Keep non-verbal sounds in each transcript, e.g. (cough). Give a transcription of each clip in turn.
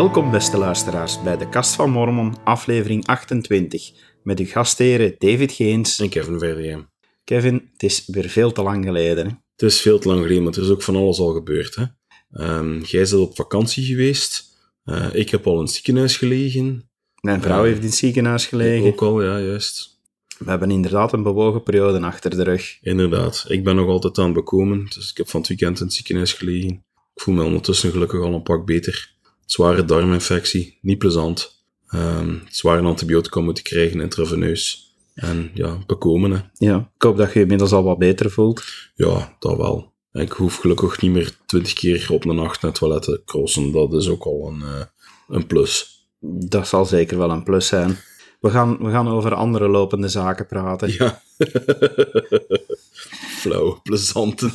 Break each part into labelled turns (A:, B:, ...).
A: Welkom beste luisteraars bij de Kast van Mormon, aflevering 28, met uw gastheren David Geens.
B: En Kevin Verdier.
A: Kevin, het is weer veel te lang geleden. Hè?
B: Het is veel te lang geleden, maar er is ook van alles al gebeurd. Hè? Ehm, jij bent op vakantie geweest. Eh, ik heb al in het ziekenhuis gelegen.
A: Mijn vrouw
B: Eh,
A: heeft in het ziekenhuis gelegen.
B: Ook al, ja, juist.
A: We hebben inderdaad een bewogen periode achter de rug.
B: Inderdaad. Ik ben nog altijd aan het bekomen, dus ik heb van het weekend in het ziekenhuis gelegen. Ik voel me ondertussen gelukkig al een pak beter. Zware darminfectie, niet plezant. Ehm zware antibiotica moeten krijgen, intraveneus. En ja, bekomen, hè.
A: Ja, ik hoop dat je je inmiddels al wat beter voelt.
B: Ja, dat wel. Ik hoef gelukkig niet meer twintig keer op een nacht naar het toilet te crossen. Dat is ook al een, eh, een plus.
A: Dat zal zeker wel een plus zijn. We gaan, we gaan over andere lopende zaken praten.
B: Ja. (laughs) Flauw, plezante. (laughs)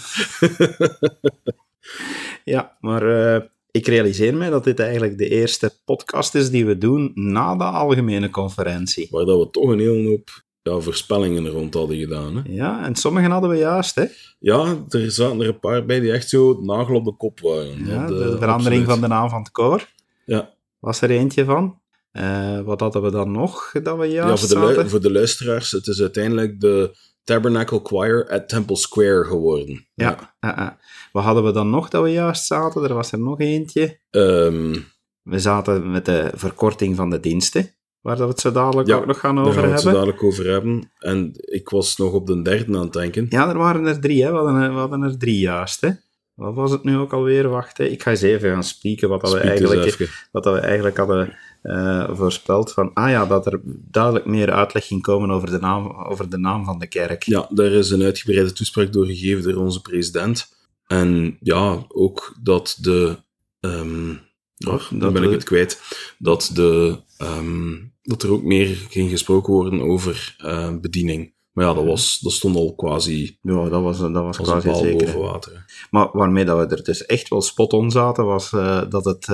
A: Ja, maar eh, ik realiseer mij dat dit eigenlijk de eerste podcast is die we doen na de algemene conferentie.
B: Waar dat we toch een hele hoop ja, voorspellingen rond hadden gedaan. Hè?
A: Ja, en sommige hadden we juist, hè?
B: Ja, er zaten er een paar bij die echt zo nagel op de kop waren.
A: Ja,
B: Dat,
A: de
B: eh,
A: verandering
B: absoluut.
A: van de naam van het koor
B: Ja,
A: was er eentje van. Eh, wat hadden we dan nog dat we
B: ja
A: juist
B: voor, de voor de luisteraars, het is uiteindelijk de Tabernacle Choir at Temple Square geworden.
A: Ja, ja, ja. Wat hadden we dan nog dat we juist zaten? Er was er nog eentje.
B: Ehm,
A: We zaten met de verkorting van de diensten, waar dat we het zo dadelijk
B: Ja,
A: ook nog gaan
B: daar
A: over
B: gaan we het zo
A: hebben.
B: dadelijk over hebben. En ik was nog op de derde aan het denken.
A: Ja, er waren er drie, hè. We hadden er, we hadden er drie juist, hè. Wat was het nu ook alweer? Wacht, hè. ik ga eens even gaan spieken wat, dat we, eigenlijk, wat dat we eigenlijk hadden eh, voorspeld. Van, ah ja, dat er duidelijk meer uitleg ging komen over de naam, over de naam van de kerk.
B: Ja, daar is een uitgebreide toespraak door gegeven door onze president. En ja, ook dat de. ehm ach,
A: Dat
B: dan ben ik het kwijt. Dat, de, ehm, dat er ook meer ging gesproken worden over eh, bediening. Maar ja, dat, was, dat stond al quasi
A: Ja, dat was, dat was
B: een
A: quasi zeker.
B: boven water.
A: Maar waarmee dat we er dus echt wel spot on zaten, was eh, dat het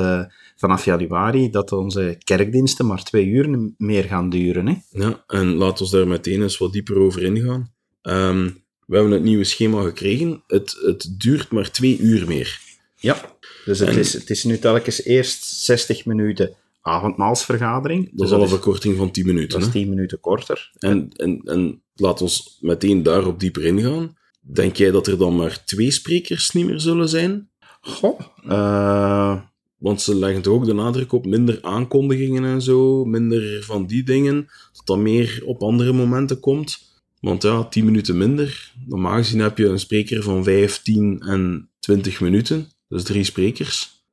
A: vanaf januari, dat onze kerkdiensten maar twee uur meer gaan duren. Hè?
B: Ja, en laten we daar meteen eens wat dieper over ingaan. Ehm, we hebben het nieuwe schema gekregen. Het, het duurt maar twee uur meer.
A: Ja. Dus het,
B: En-
A: is, het is nu telkens eerst 60 minuten avondmaalsvergadering.
B: Dat
A: Dus
B: is al een verkorting van 10 minuten.
A: dat is
B: hè.
A: 10 minuten korter.
B: En, en, en laat ons meteen daarop dieper ingaan. Denk jij dat er dan maar twee sprekers niet meer zullen zijn?
A: Goh. eh,
B: Want ze leggen toch ook de nadruk op minder aankondigingen en zo, minder van die dingen, dat dat meer op andere momenten komt. Want ja, 10 minuten minder. Normaal gezien heb je een spreker van 5, 10 en 20 minuten. Dus drie sprekers.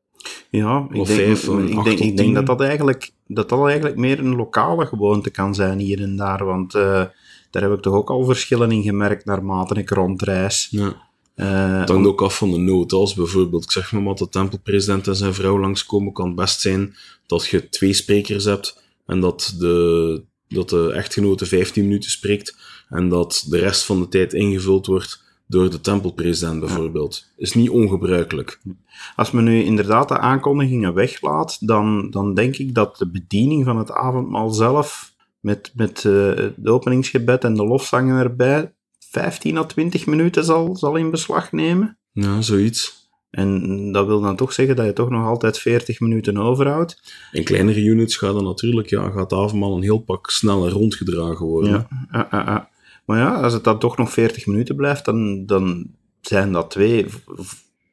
A: ja, ik
B: Of
A: denk,
B: vijf,
A: ik denk, ik denk dat, dat, eigenlijk, dat dat eigenlijk meer een lokale gewoonte kan zijn hier en daar. Want eh, daar heb ik toch ook al verschillen in gemerkt naarmate ik rondreis.
B: Ja.
A: Eh,
B: Het hangt ook af van de nood. Als bijvoorbeeld, ik zeg maar wat, de tempelpresident en zijn vrouw langskomen, kan het best zijn dat je twee sprekers hebt en dat de, dat de echtgenote 15 minuten spreekt en dat de rest van de tijd ingevuld wordt door de tempelpresident bijvoorbeeld. Is niet ongebruikelijk.
A: Als men nu inderdaad de aankondigingen weglaat, dan, dan denk ik dat de bediening van het avondmaal zelf, met, met eh, het openingsgebed en de lofzangen erbij, 15 à 20 minuten zal, zal in beslag nemen.
B: Ja, zoiets.
A: En dat wil dan toch zeggen dat je toch nog altijd 40 minuten overhoudt.
B: In kleinere units gaat dan natuurlijk, ja, gaat de avondmaal een heel pak sneller rondgedragen worden.
A: Ja. Ah, ah, ah. Maar ja, als het dan toch nog 40 minuten blijft, dan, dan zijn dat twee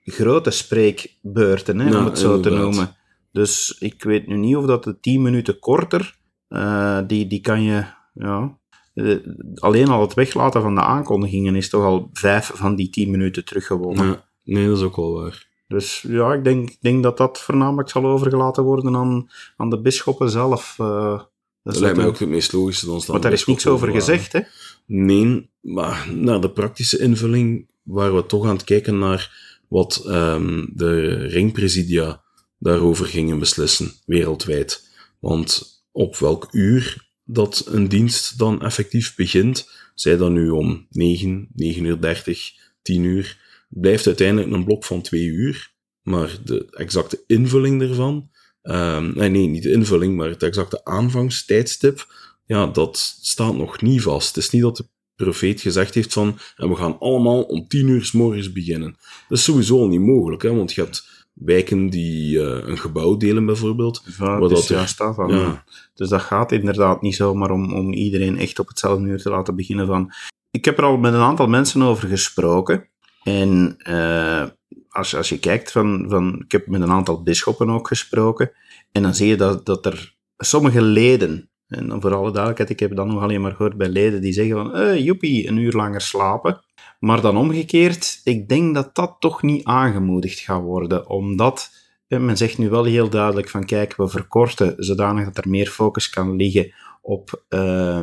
A: grote spreekbeurten, hè,
B: Ja,
A: om het zo te noemen. Dus ik weet nu niet of dat de 10 minuten korter, eh, die, die kan je, ja... eh, alleen al het weglaten van de aankondigingen is toch al vijf van die 10 minuten teruggewonnen.
B: Ja, nee, dat is ook wel waar.
A: Dus ja, ik denk, denk dat dat voornamelijk zal overgelaten worden aan, aan de bisschoppen zelf. eh. dat
B: lijkt mij ook het meest logische. Dan
A: Want daar is niks over gezegd, hè?
B: Nee, maar naar de praktische invulling waren we toch aan het kijken naar wat ehm, de ringpresidia daarover gingen beslissen, wereldwijd. Want op welk uur dat een dienst dan effectief begint, zij dan nu om 9, 9 uur 30, 10 uur, blijft uiteindelijk een blok van 2 uur. Maar de exacte invulling ervan, ehm, nee, nee, niet de invulling, maar het exacte aanvangstijdstip, ja, dat staat nog niet vast. Het is niet dat de profeet gezegd heeft van en we gaan allemaal om tien uur s morgens beginnen. Dat is sowieso niet mogelijk, hè, want je hebt wijken die eh, een gebouw delen, bijvoorbeeld. Wat
A: dus
B: dat er-
A: juist dat van.
B: Ja.
A: Dus dat gaat inderdaad niet zomaar om, om iedereen echt op hetzelfde uur te laten beginnen van... Ik heb er al met een aantal mensen over gesproken. En eh, als, als je kijkt van, van... Ik heb met een aantal bisschoppen ook gesproken. En dan zie je dat, dat er sommige leden... En voor alle duidelijkheid, ik heb dan nog alleen maar gehoord bij leden die zeggen van... Eh, joepie, een uur langer slapen. Maar dan omgekeerd, ik denk dat dat toch niet aangemoedigd gaat worden. Omdat... eh, Men zegt nu wel heel duidelijk van kijk, we verkorten zodanig dat er meer focus kan liggen op eh,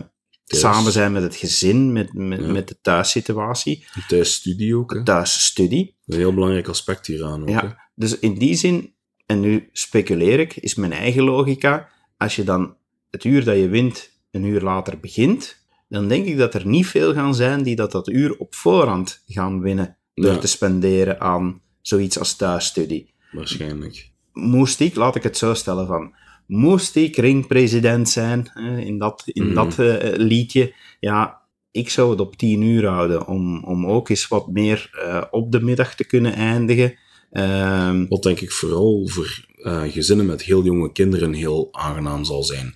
A: samen zijn met het gezin, met, met,
B: Ja.
A: met de thuissituatie,
B: Een thuisstudie ook, hè.
A: de thuisstudie.
B: Een heel belangrijk aspect hieraan ook, hè.
A: Ja, dus in die zin, en nu speculeer ik, is mijn eigen logica, als je dan het uur dat je wint een uur later begint, dan denk ik dat er niet veel gaan zijn die dat, dat uur op voorhand gaan winnen door
B: Ja.
A: te spenderen aan zoiets als thuisstudie.
B: Waarschijnlijk.
A: moest ik, laat ik het zo stellen van, moest ik ringpresident zijn, in dat, in
B: Mhm.
A: dat eh, liedje, ja, ik zou het op tien uur houden, om, om ook eens wat meer eh, op de middag te kunnen eindigen. Ehm,
B: Wat denk ik vooral voor eh, gezinnen met heel jonge kinderen heel aangenaam zal zijn.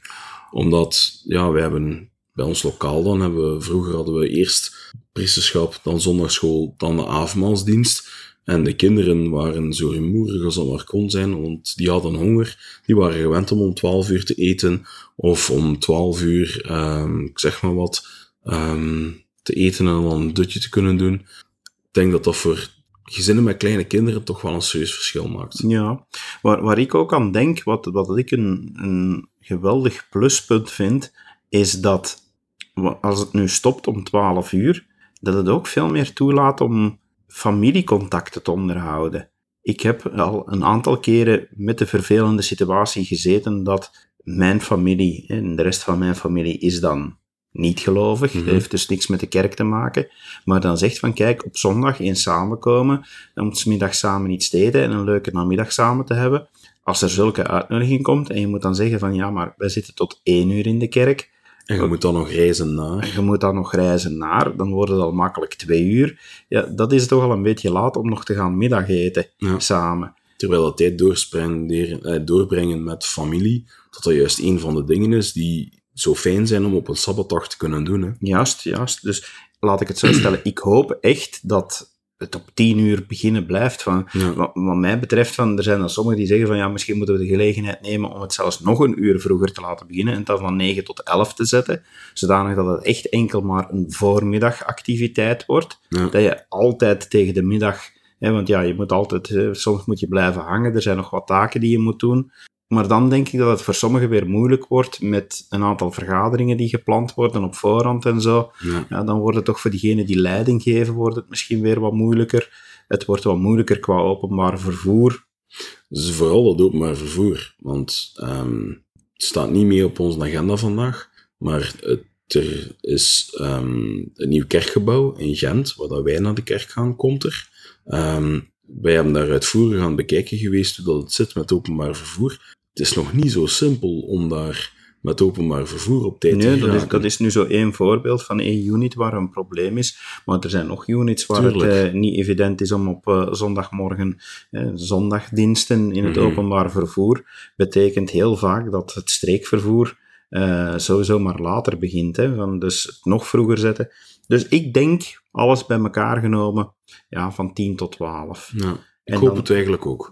B: Omdat, ja, wij hebben bij ons lokaal dan, hebben we, vroeger hadden we eerst priesterschap, dan zondagschool, dan de avondmaalsdienst. En de kinderen waren zo rumoerig als dat maar kon zijn, want die hadden honger. Die waren gewend om om 12 uur te eten, of om 12 uur, ehm, ik zeg maar wat, ehm, te eten en dan een dutje te kunnen doen. Ik denk dat dat voor gezinnen met kleine kinderen toch wel een serieus verschil maakt.
A: Ja, waar, waar ik ook aan denk, wat, wat ik een, een geweldig pluspunt vind, is dat als het nu stopt om 12 uur, dat het ook veel meer toelaat om familiecontacten te onderhouden. Ik heb al een aantal keren met de vervelende situatie gezeten dat mijn familie, en de rest van mijn familie, is dan niet gelovig,
B: Mhm.
A: heeft dus niks met de kerk te maken, maar dan zegt van kijk, op zondag eens samenkomen, om 's middags samen iets te eten en een leuke namiddag samen te hebben. Als er zulke uitnodiging komt en je moet dan zeggen van ja, maar wij zitten tot één uur in de kerk,
B: En je moet dan nog reizen naar.
A: en je moet dan nog reizen naar, dan wordt het al makkelijk twee uur. Ja, dat is toch al een beetje laat om nog te gaan middageten
B: Ja.
A: samen.
B: Terwijl dat tijd eh, doorbrengen met familie, dat dat juist een van de dingen is die zo fijn zijn om op een sabbatdag te kunnen doen. Hè.
A: Juist, juist. Dus laat ik het zo stellen. Ik hoop echt dat het op tien uur beginnen blijft. Van,
B: Ja.
A: wat, wat mij betreft, van, er zijn dan sommigen die zeggen van ja, misschien moeten we de gelegenheid nemen om het zelfs nog een uur vroeger te laten beginnen en dat van 9 tot 11 te zetten, zodanig dat het echt enkel maar een voormiddagactiviteit wordt.
B: Ja.
A: Dat je altijd tegen de middag, hè, want ja, je moet altijd, hè, soms moet je blijven hangen, er zijn nog wat taken die je moet doen. Maar dan denk ik dat het voor sommigen weer moeilijk wordt met een aantal vergaderingen die gepland worden op voorhand en zo.
B: Ja.
A: Ja, dan wordt het toch voor diegenen die leiding geven, wordt het misschien weer wat moeilijker. Het wordt wat moeilijker qua openbaar vervoer.
B: Dus vooral het openbaar vervoer. Want ehm, het staat niet meer op onze agenda vandaag, maar het, er is ehm, een nieuw kerkgebouw in Gent, waar dat wij naar de kerk gaan, komt er. Ehm, wij hebben daar uitvoerig aan bekijken geweest hoe dat het zit met openbaar vervoer. Het is nog niet zo simpel om daar met openbaar vervoer op tijd te
A: dat is, dat is nu zo één voorbeeld van één unit waar een probleem is. Maar er zijn nog units waar
B: Tuurlijk.
A: het eh, niet evident is om op eh, zondagmorgen, eh, zondagdiensten in het
B: Mhm.
A: openbaar vervoer, betekent heel vaak dat het streekvervoer eh, sowieso maar later begint. Hè, van dus het nog vroeger zetten. Dus ik denk, alles bij elkaar genomen, ja, van 10 tot 12.
B: Ja, ik
A: En
B: hoop
A: dan-
B: het eigenlijk ook.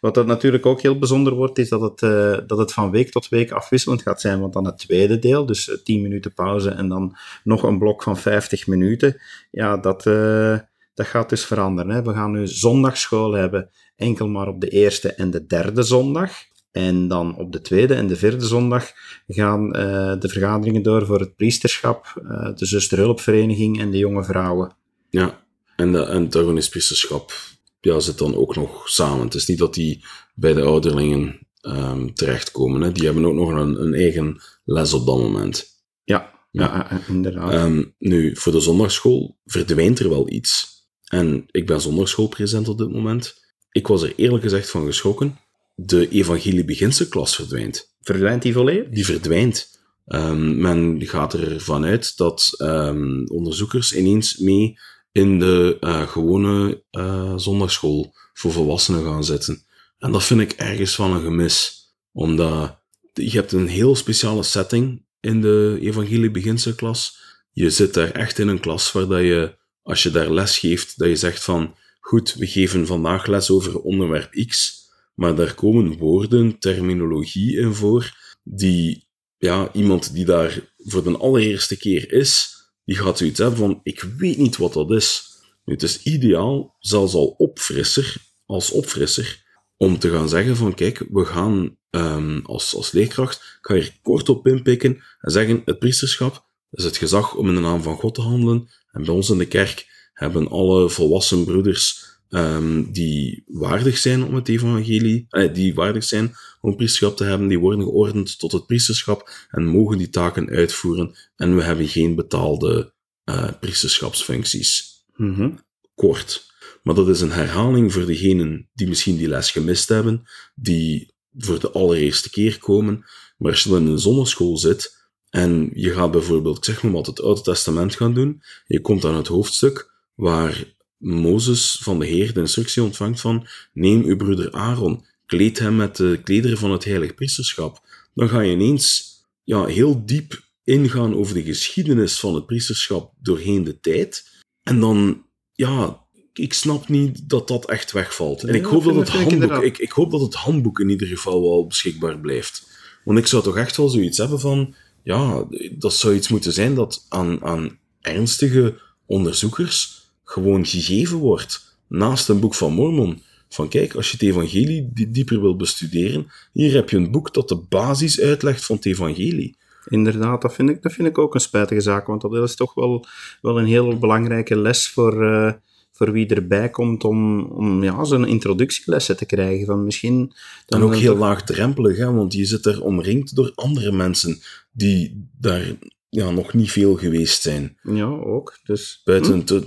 A: Wat dat natuurlijk ook heel bijzonder wordt, is dat het, eh, dat het van week tot week afwisselend gaat zijn. Want dan het tweede deel, dus eh, 10 minuten pauze en dan nog een blok van 50 minuten, ja, dat, eh, dat gaat dus veranderen. Hè. We gaan nu zondagschool hebben, enkel maar op de eerste en de derde zondag. En dan op de tweede en de vierde zondag gaan eh, de vergaderingen door voor het priesterschap, eh, de zusterhulpvereniging en de jonge vrouwen.
B: Ja, en, de, en het organistpriesterschap ja, zit dan ook nog samen. Het is niet dat die bij de ouderlingen ehm, terechtkomen. Hè. Die hebben ook nog een, een eigen les op dat moment.
A: Ja, ja.
B: Ja.
A: inderdaad.
B: Ehm, nu, voor de zondagschool verdwijnt er wel iets. En ik ben zondagschoolpresent op dit moment. Ik was er eerlijk gezegd van geschrokken. De evangelie beginse klas verdwijnt.
A: Verdwijnt die volledig?
B: Die verdwijnt. Ehm, men gaat ervan uit dat ehm, onderzoekers ineens mee in de eh, gewone eh, zondagschool voor volwassenen gaan zitten. En dat vind ik ergens van een gemis. Omdat je hebt een heel speciale setting in de evangelie beginselklas. Je zit daar echt in een klas waar dat je, als je daar les geeft, dat je zegt van, goed, we geven vandaag les over onderwerp X, maar daar komen woorden, terminologie in voor, die, ja, iemand die daar voor de allereerste keer is, die gaat zoiets hebben van, ik weet niet wat dat is. Nu, het is ideaal, zelfs al opfrisser, als opfrisser, om te gaan zeggen van, kijk, we gaan um, als, als leerkracht, ga je er kort op inpikken en zeggen, het priesterschap is het gezag om in de naam van God te handelen. En bij ons in de kerk hebben alle volwassen broeders um, die waardig zijn om het evangelie, eh, die waardig zijn om priesterschap te hebben, die worden geordend tot het priesterschap en mogen die taken uitvoeren. En we hebben geen betaalde uh, priesterschapsfuncties.
A: Mm
B: Kort. Maar dat is een herhaling voor degenen die misschien die les gemist hebben, die voor de allereerste keer komen. Maar als je dan in een zonneschool zit en je gaat bijvoorbeeld, ik zeg maar wat, het Oude Testament gaan doen, je komt aan het hoofdstuk waar Mozes van de Heer de instructie ontvangt van neem uw broeder Aaron, kleed hem met de klederen van het heilig priesterschap. Dan ga je ineens ja, heel diep ingaan over de geschiedenis van het priesterschap doorheen de tijd. En dan, ja, ik snap niet dat dat echt wegvalt. En ik, hoop dat het handboek, ik, ik, hoop dat het handboek in ieder geval wel beschikbaar blijft. Want ik zou toch echt wel zoiets hebben van, ja, dat zou iets moeten zijn dat aan, aan ernstige onderzoekers gewoon gegeven wordt. Naast een boek van Mormon. Van kijk, als je het evangelie dieper wil bestuderen, hier heb je een boek dat de basis uitlegt van het evangelie.
A: Inderdaad, dat vind ik, dat vind ik ook een spijtige zaak, want dat is toch wel, wel een heel belangrijke les voor, uh, voor wie erbij komt om, om ja, zo'n introductielessen te krijgen. Van misschien
B: dan en ook heel laagdrempelig, hè, want je zit er omringd door andere mensen die daar ja, nog niet veel geweest zijn.
A: Ja, ook. Dus,
B: Buiten hm?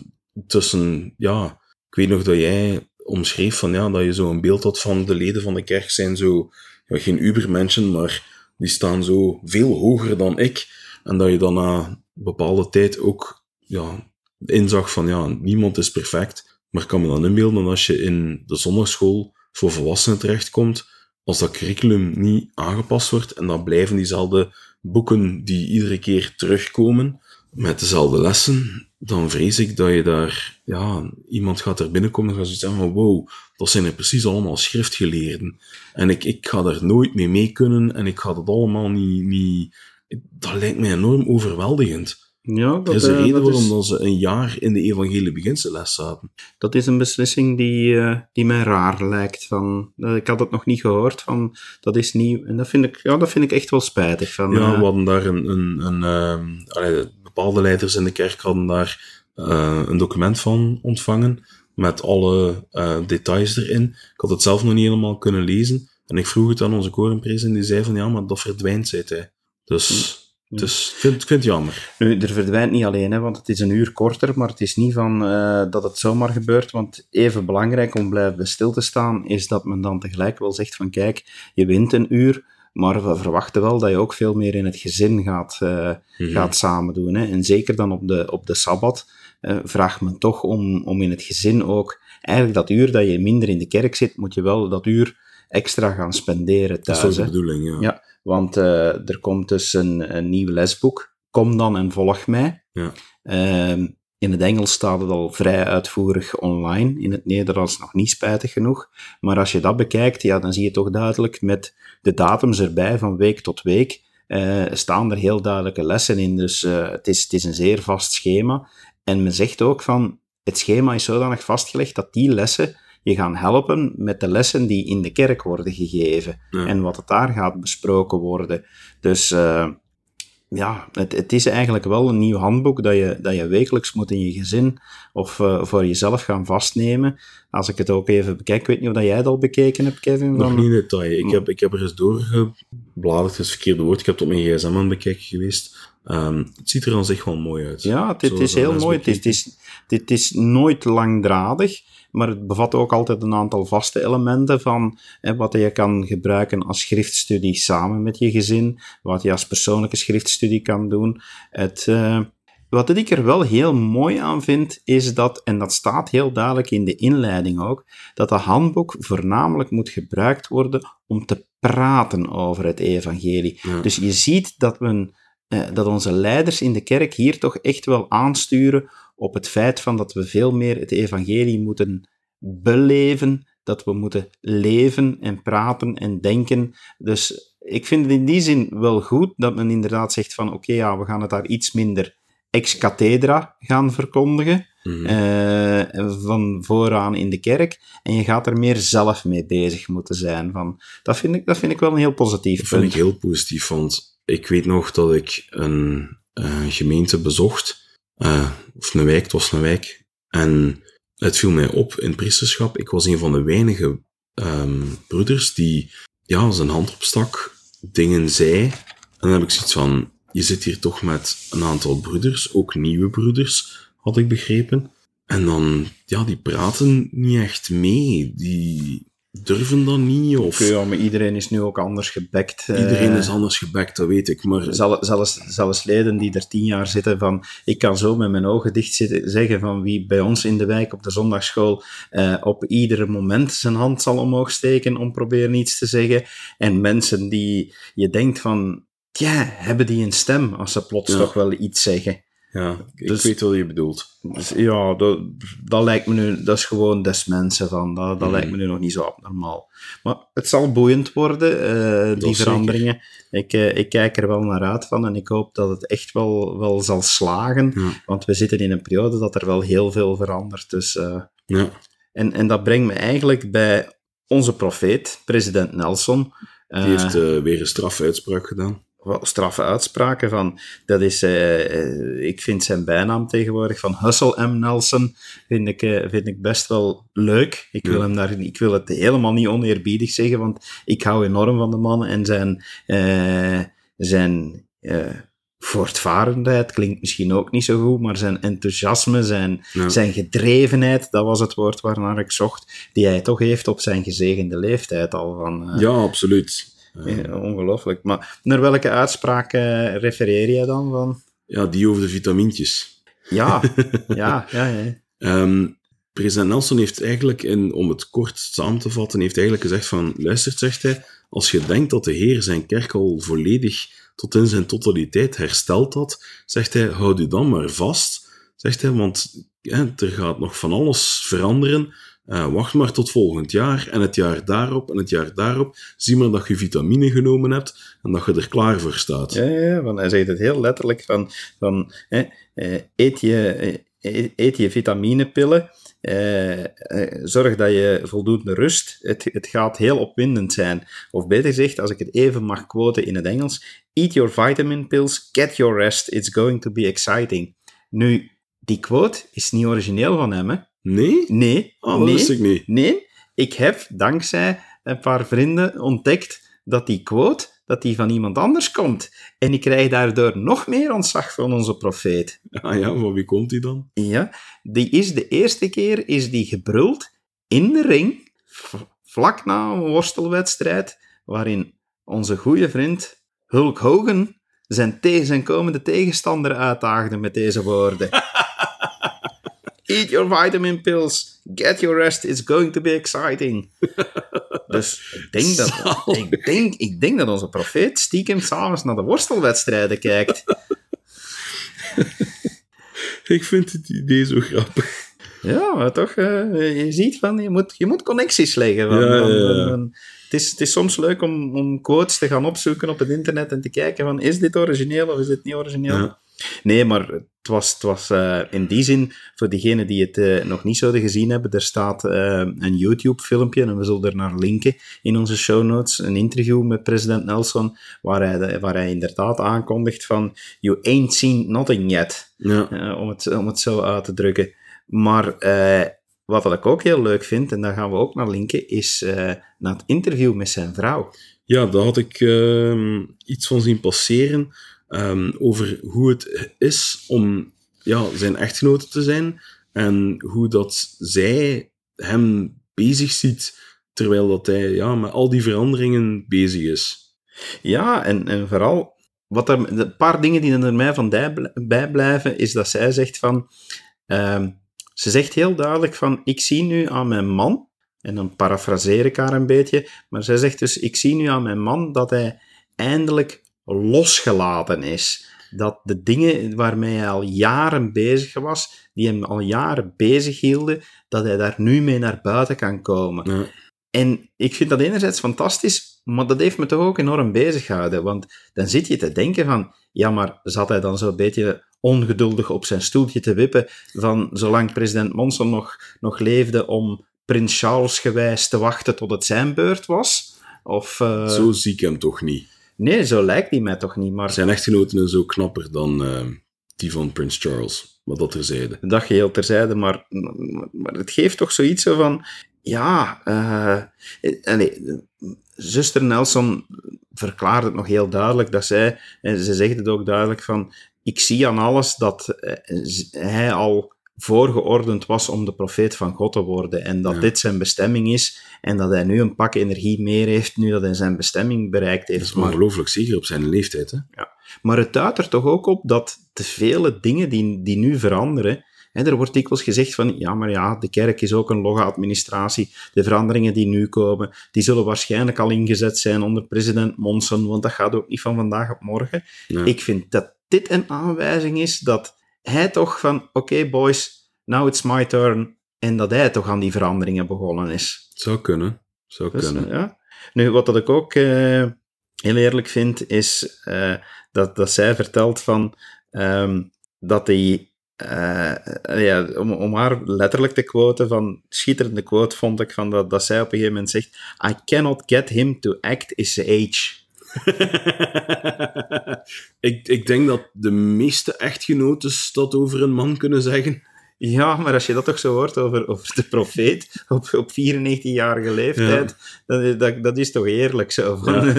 B: Tussen, ja, ik weet nog dat jij omschreef van, ja, dat je zo een beeld had van de leden van de kerk zijn zo, ja, geen ubermenschen, maar die staan zo veel hoger dan ik. En dat je dan na bepaalde tijd ook, ja, inzag van, ja, niemand is perfect. Maar ik kan me dan inbeelden als je in de zondagschool voor volwassenen terechtkomt, als dat curriculum niet aangepast wordt en dan blijven diezelfde boeken die iedere keer terugkomen met dezelfde lessen, dan vrees ik dat je daar, ja, iemand gaat er binnenkomen en gaat zoiets zeggen van, wow, dat zijn er precies allemaal schriftgeleerden. En ik, ik ga daar nooit mee mee kunnen en ik ga dat allemaal niet, niet dat lijkt mij enorm overweldigend.
A: Ja, dat,
B: er is een uh, reden waarom is... ze een jaar in de evangelie beginselles zaten.
A: Dat is een beslissing die, uh, die mij raar lijkt. Van, uh, ik had het nog niet gehoord, van, dat is nieuw. En dat vind ik, ja, dat vind ik echt wel spijtig. Van,
B: ja, we hadden daar een... een, een allee, bepaalde leiders in de kerk hadden daar een document van ontvangen met alle details erin. Ik had het zelf nog niet helemaal kunnen lezen. En ik vroeg het aan onze korenprees en die zei van ja, maar dat verdwijnt, zei hij. Dus... Dus ik vind, ik vind het jammer.
A: Nu, er verdwijnt niet alleen, hè, want het is een uur korter, maar het is niet van uh, dat het zomaar gebeurt. Want even belangrijk om blijven stil te staan, is dat men dan tegelijk wel zegt van kijk, je wint een uur, maar we verwachten wel dat je ook veel meer in het gezin gaat, uh, mm-hmm. gaat samen doen. Hè. En zeker dan op de, op de Sabbat uh, vraagt men toch om, om in het gezin ook, eigenlijk dat uur dat je minder in de kerk zit, moet je wel dat uur extra gaan spenderen thuis.
B: Dat is de bedoeling, ja.
A: ja want uh, er komt dus een, een nieuw lesboek. Kom dan en volg mij.
B: Ja.
A: Uh, in het Engels staat het al vrij uitvoerig online. In het Nederlands nog niet spijtig genoeg. Maar als je dat bekijkt, ja, dan zie je toch duidelijk met de datums erbij van week tot week. Uh, staan er heel duidelijke lessen in. Dus uh, het, is, het is een zeer vast schema. En men zegt ook van het schema is zodanig vastgelegd dat die lessen je gaan helpen met de lessen die in de kerk worden gegeven en wat het daar gaat besproken worden. Dus uh, ja, het, het, is eigenlijk wel een nieuw handboek dat je, dat je wekelijks moet in je gezin of uh, voor jezelf gaan vastnemen. Als ik het ook even bekijk, ik weet niet of jij het al bekeken hebt, Kevin.
B: Nog niet in detail. Ik heb, ik heb er eens doorgebladerd, het is het verkeerde woord. Ik heb het op mijn gsm aan bekijken geweest. Um, het ziet er aan zich wel mooi uit.
A: Ja, dit is heel mooi. Het is, dit, is, dit is nooit langdradig maar het bevat ook altijd een aantal vaste elementen van hè, wat je kan gebruiken als schriftstudie samen met je gezin, wat je als persoonlijke schriftstudie kan doen. Het, uh, wat ik er wel heel mooi aan vind, is dat, en dat staat heel duidelijk in de inleiding ook, dat de handboek voornamelijk moet gebruikt worden om te praten over het evangelie.
B: Ja.
A: Dus je ziet dat, men, eh, dat onze leiders in de kerk hier toch echt wel aansturen op het feit van dat we veel meer het evangelie moeten beleven, dat we moeten leven en praten en denken. Dus ik vind het in die zin wel goed dat men inderdaad zegt van oké, ja, we gaan het daar iets minder ex cathedra gaan verkondigen,
B: Mhm.
A: eh, van vooraan in de kerk, en je gaat er meer zelf mee bezig moeten zijn. Van, dat, vind ik, dat vind ik wel een heel positief
B: Dat vind
A: punt.
B: ik heel positief, want ik weet nog dat ik een eh, gemeente bezocht, eh, of een wijk, het was een wijk, en het viel mij op in priesterschap. Ik was een van de weinige ehm, broeders die ja, zijn hand opstak, dingen zei, en dan heb ik zoiets van, je zit hier toch met een aantal broeders, ook nieuwe broeders, had ik begrepen. En dan, ja, die praten niet echt mee, die durven dat niet, of...
A: Ja, maar iedereen is nu ook anders gebekt. eh,
B: Iedereen is anders gebekt, dat weet ik. Maar
A: Zel- zelfs, zelfs leden die er tien jaar zitten van, ik kan zo met mijn ogen dicht zitten, zeggen van wie bij ons in de wijk op de zondagschool eh, op ieder moment zijn hand zal omhoog steken om proberen iets te zeggen. En mensen die je denkt van, tja, hebben die een stem als ze plots
B: Ja.
A: toch wel iets zeggen.
B: Ja, ik
A: Dus-
B: weet wat je bedoelt.
A: Dus ja, dat, dat lijkt me nu, dat is gewoon des mensen van, dat, dat
B: Mhm.
A: lijkt me nu nog niet zo abnormaal. Maar het zal boeiend worden, eh, die veranderingen. Ik, eh, ik kijk er wel naar uit van en ik hoop dat het echt wel, wel zal slagen,
B: Ja.
A: want we zitten in een periode dat er wel heel veel verandert. Dus, eh,
B: Ja,
A: en, en dat brengt me eigenlijk bij onze profeet, president Nelson.
B: die heeft weer een strafuitspraak gedaan.
A: Wel straffe uitspraken van, dat is, eh, eh, ik vind zijn bijnaam tegenwoordig van Hustle M. Nelson, vind ik, eh, vind ik best wel leuk. Ik wil, hem daar, ik wil het helemaal niet oneerbiedig zeggen, want ik hou enorm van de man en zijn, zijn voortvarendheid klinkt misschien ook niet zo goed, maar zijn enthousiasme, zijn,
B: Ja.
A: zijn gedrevenheid, dat was het woord waarnaar ik zocht, die hij toch heeft op zijn gezegende leeftijd al van...
B: Ja, absoluut.
A: Ja, ongelooflijk. Maar naar welke uitspraak refereer jij dan? Van?
B: ja, die over de vitamintjes.
A: Ja, (laughs) ja, ja, ja.
B: Ehm, president Nelson heeft eigenlijk, in, om het kort samen te vatten, heeft eigenlijk gezegd van, luistert, zegt hij, als je denkt dat de Heer zijn kerk al volledig tot in zijn totaliteit hersteld had, zegt hij, houd u dan maar vast, zegt hij, want er gaat nog van alles veranderen. Eh, wacht maar tot volgend jaar en het jaar daarop en het jaar daarop. Zie maar dat je vitamine genomen hebt en dat je er klaar voor staat.
A: ja, want hij zegt het heel letterlijk van, van eh, eet, je, eh, eet je vitaminepillen, zorg dat je voldoende rust. Het, het gaat heel opwindend zijn. Of beter gezegd, als ik het even mag quoten in het Engels, eat your vitamin pills, get your rest, it's going to be exciting. Nu, die quote is niet origineel van hem?
B: Nee?
A: Nee,
B: Oh, dat
A: nee.
B: wist ik niet.
A: Nee, ik heb dankzij een paar vrienden ontdekt dat die quote dat die van iemand anders komt. En ik krijg daardoor nog meer ontzag van onze profeet. (laughs)
B: Ah ja, van wie komt die dan?
A: Ja, die is de eerste keer is die gebruld in de ring, vlak na een worstelwedstrijd, waarin onze goede vriend Hulk Hogan zijn, te- zijn komende tegenstander uitdaagde met deze woorden. (laughs) Eat your vitamin pills. Get your rest. It's going to be exciting. (laughs) Dus ik denk dat, ik denk, ik denk dat onze profeet stiekem s'avonds naar de worstelwedstrijden kijkt. (laughs)
B: Ik vind het idee zo grappig.
A: Ja, maar toch, eh, je ziet van, je moet, je moet connecties leggen. Van,
B: Ja, ja,
A: van-
B: ja.
A: van- het, is, het is soms leuk om, om quotes te gaan opzoeken op het internet en te kijken van, is dit origineel of is dit niet origineel? Nee, maar het was, het was eh, in die zin, voor diegenen die het eh, nog niet zouden gezien hebben, er staat eh, een YouTube-filmpje, en we zullen er naar linken in onze show notes, een interview met president Nelson, waar hij, de- waar hij inderdaad aankondigt van, you ain't seen nothing yet.
B: Ja.
A: Om, het, om het zo uit te drukken. Maar wat ik ook heel leuk vind, en daar gaan we ook naar linken, is naar het interview met zijn vrouw.
B: ja, daar had ik ehm, iets van zien passeren ehm, over hoe het is om ja, zijn echtgenote te zijn en hoe dat zij hem bezig ziet terwijl dat hij ja, met al die veranderingen bezig is.
A: Ja, en, en vooral wat er, een paar dingen die er mij van bijblijven, is dat zij zegt van... ehm, ze zegt heel duidelijk van, ik zie nu aan mijn man, en dan parafraseer ik haar een beetje, maar zij zegt dus, ik zie nu aan mijn man dat hij eindelijk losgelaten is. Dat de dingen waarmee hij al jaren bezig was, die hem al jaren bezig hielden, dat hij daar nu mee naar buiten kan komen.
B: Ja.
A: En ik vind dat enerzijds fantastisch, maar dat heeft me toch ook enorm bezig gehouden. Want dan zit je te denken van, ja, maar zat hij dan zo'n beetje ongeduldig op zijn stoeltje te wippen van zolang president Monson nog, nog leefde om prins Charles gewijs te wachten tot het zijn beurt was? Of, uh...
B: Zo zie ik hem toch niet.
A: Nee, zo lijkt hij mij toch niet. Maar...
B: Zijn echtgenoten is ook knapper dan uh, die van prins Charles. Maar dat terzijde.
A: Dat geheel terzijde, maar, maar het geeft toch zoiets zo van... Ja, uh, nee, zuster Nelson verklaarde het nog heel duidelijk, dat zij, en ze zegt het ook duidelijk van, ik zie aan alles dat hij al voorgeordend was om de profeet van God te worden en dat
B: Ja.
A: dit zijn bestemming is en dat hij nu een pak energie meer heeft nu dat hij zijn bestemming bereikt
B: Dat
A: heeft.
B: is
A: Maar,
B: ongelooflijk, zeker op zijn leeftijd. Hè?
A: maar het duidt er toch ook op dat de vele dingen die, die nu veranderen, hè, er wordt dikwijls gezegd van, ja, maar ja, de kerk is ook een logge administratie. De veranderingen die nu komen, die zullen waarschijnlijk al ingezet zijn onder president Monson, want dat gaat ook niet van vandaag op morgen.
B: Ja.
A: Ik vind dat dit een aanwijzing is dat hij toch van, oké boys, now it's my turn, en dat hij toch aan die veranderingen begonnen is.
B: Zou kunnen. zou
A: Dus,
B: kunnen.
A: ja. Nu, wat dat ik ook eh, heel eerlijk vind, is eh, dat, dat zij vertelt van ehm, dat hij, eh, ja, om, om haar letterlijk te quoten, van schitterende quote vond ik van dat, dat zij op een gegeven moment zegt: I cannot get him to act his age. (laughs)
B: ik, ik denk dat de meeste echtgenoten dat over een man kunnen zeggen.
A: Ja, maar als je dat toch zo hoort over, over de profeet op, op 94-jarige leeftijd, dat, dat, dat is toch eerlijk zo. Van,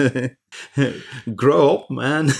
A: (laughs) grow up, man. (laughs)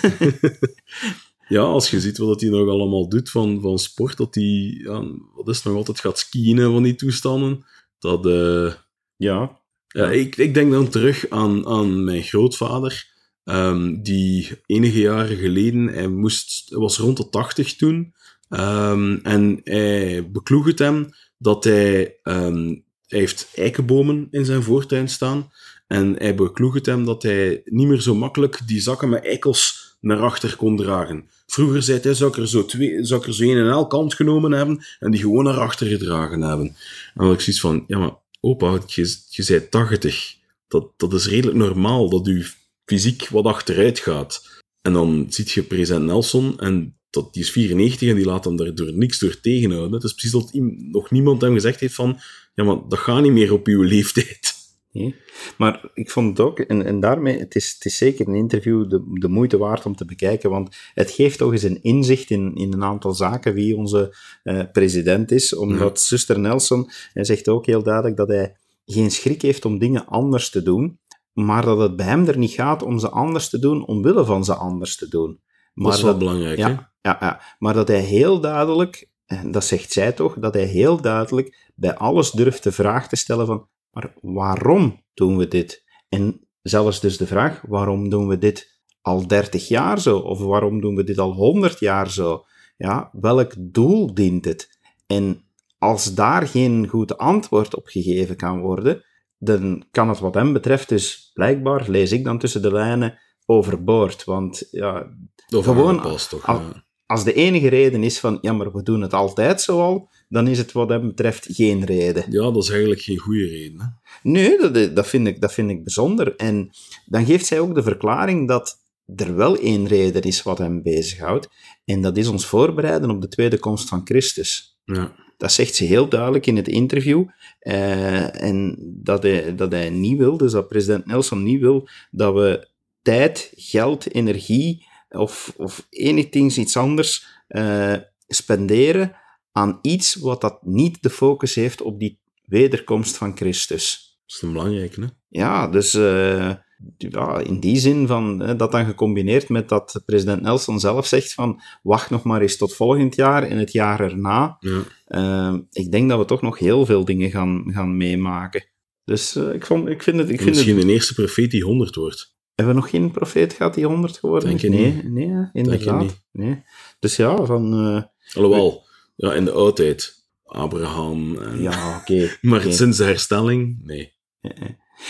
B: Ja, als je ziet wat hij nog allemaal doet van, van sport, dat hij, ja, wat is nog altijd gaat skiën van die toestanden. Dat, eh,
A: ja,
B: ja, ik, ik denk dan terug aan, aan mijn grootvader, ehm, die enige jaren geleden, hij, moest, was rond de 80 toen, ehm, en hij bekloeg het hem dat hij, ehm, hij heeft eikenbomen in zijn voortuin staan, en hij bekloeg het hem dat hij niet meer zo makkelijk die zakken met eikels naar achter kon dragen. Vroeger zei hij, zou ik er zo, twee, zou zo één aan elke kant genomen hebben en die gewoon naar achter gedragen hebben. En dan ik zoiets van, ja maar opa, je, je zei 80. Dat, dat is redelijk normaal dat je fysiek wat achteruit gaat. En dan ziet je president Nelson en dat, die is 94 en die laat hem daar door niks door tegenhouden. Het is precies dat nog niemand hem gezegd heeft van, ja maar dat gaat niet meer op uw leeftijd.
A: Nee. Maar ik vond het ook, en, en daarmee, het is, het is zeker een interview de, de moeite waard om te bekijken, want het geeft toch eens een inzicht in, in een aantal zaken wie onze eh, president is, omdat zuster Nelson hij zegt ook heel duidelijk dat hij geen schrik heeft om dingen anders te doen, maar dat het bij hem er niet gaat om ze anders te doen omwille van ze anders te doen. Maar
B: dat is wel belangrijk, hè?
A: ja, ja, ja, maar dat hij heel duidelijk, en dat zegt zij toch, dat hij heel duidelijk bij alles durft de vraag te stellen van, maar waarom doen we dit? En zelfs dus de vraag, waarom doen we dit al 30 jaar zo? Of waarom doen we dit al 100 jaar zo? Ja, welk doel dient het? En als daar geen goed antwoord op gegeven kan worden, dan kan het wat hem betreft dus blijkbaar, lees ik dan tussen de lijnen, overboord. Want ja,
B: Of
A: Gewoon
B: aangepast, toch?
A: al-
B: ja.
A: als de enige reden is van, ja, maar we doen het altijd zo al, dan is het wat hem betreft geen reden.
B: ja, dat is eigenlijk geen goede reden. Hè?
A: Nee, dat, dat, vind ik, dat vind ik bijzonder. En dan geeft zij ook de verklaring dat er wel één reden is wat hem bezighoudt, en dat is ons voorbereiden op de tweede komst van Christus.
B: Ja.
A: Dat zegt ze heel duidelijk in het interview. eh, en dat hij, dat hij niet wil, dus dat president Nelson niet wil, dat we tijd, geld, energie of, of enigszins iets anders eh, spenderen aan iets wat dat niet de focus heeft op die wederkomst van Christus.
B: Dat is een belangrijke, hè?
A: Ja, dus eh, ja, in die zin van dat dan gecombineerd met dat president Nelson zelf zegt van wacht nog maar eens tot volgend jaar en het jaar erna.
B: Ja.
A: Eh, ik denk dat we toch nog heel veel dingen gaan, gaan meemaken. Dus eh, ik, vond, ik vind het... Ik vind
B: Misschien
A: het
B: de eerste profeet die 100 wordt.
A: Hebben we nog geen profeet gehad die 100 geworden
B: Denk
A: is?
B: je
A: Nee,
B: niet.
A: nee, inderdaad.
B: niet.
A: Nee. Dus ja, van... eh,
B: Alhoewel, ja, in de oudheid, Abraham. En,
A: ja, oké. (laughs)
B: maar sinds de herstelling, nee.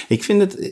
A: Ik vind het eh,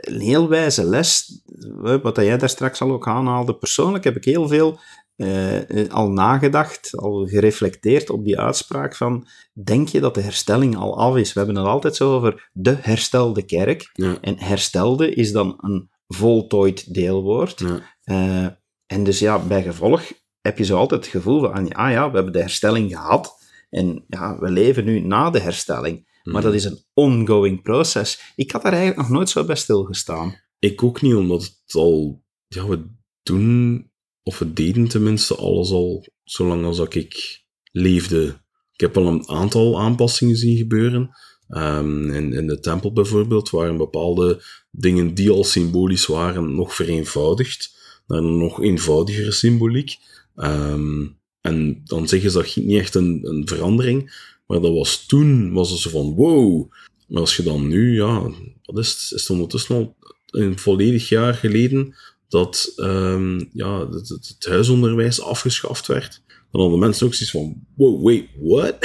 A: een heel wijze les, eh, wat jij daar straks al ook aanhaalde. Persoonlijk heb ik heel veel eh, al nagedacht, al gereflecteerd op die uitspraak van, denk je dat de herstelling al af is? We hebben het altijd zo over de herstelde kerk.
B: Ja,
A: En herstelde is dan een voltooid deelwoord.
B: ja.
A: En dus ja, bij gevolg heb je zo altijd het gevoel van, ah ja, we hebben de herstelling gehad. En ja, we leven nu na de herstelling. Maar dat is een ongoing proces. Ik had daar eigenlijk nog nooit zo bij stilgestaan.
B: Ik ook niet, omdat het al... Ja, we doen... Of we deden tenminste alles al zolang als ik leefde. Ik heb al een aantal aanpassingen zien gebeuren. Ehm, in, in de tempel bijvoorbeeld waren bepaalde dingen die al symbolisch waren nog vereenvoudigd naar een nog eenvoudigere symboliek. Ehm, en dan zeggen ze dat niet echt een, een verandering, maar dat was toen, was het zo van wow. Maar als je dan nu, ja, wat is het, is het ondertussen al een volledig jaar geleden dat ehm, ja, het, huisonderwijs afgeschaft werd. Dan hadden mensen ook zoiets van, wow, wait, what?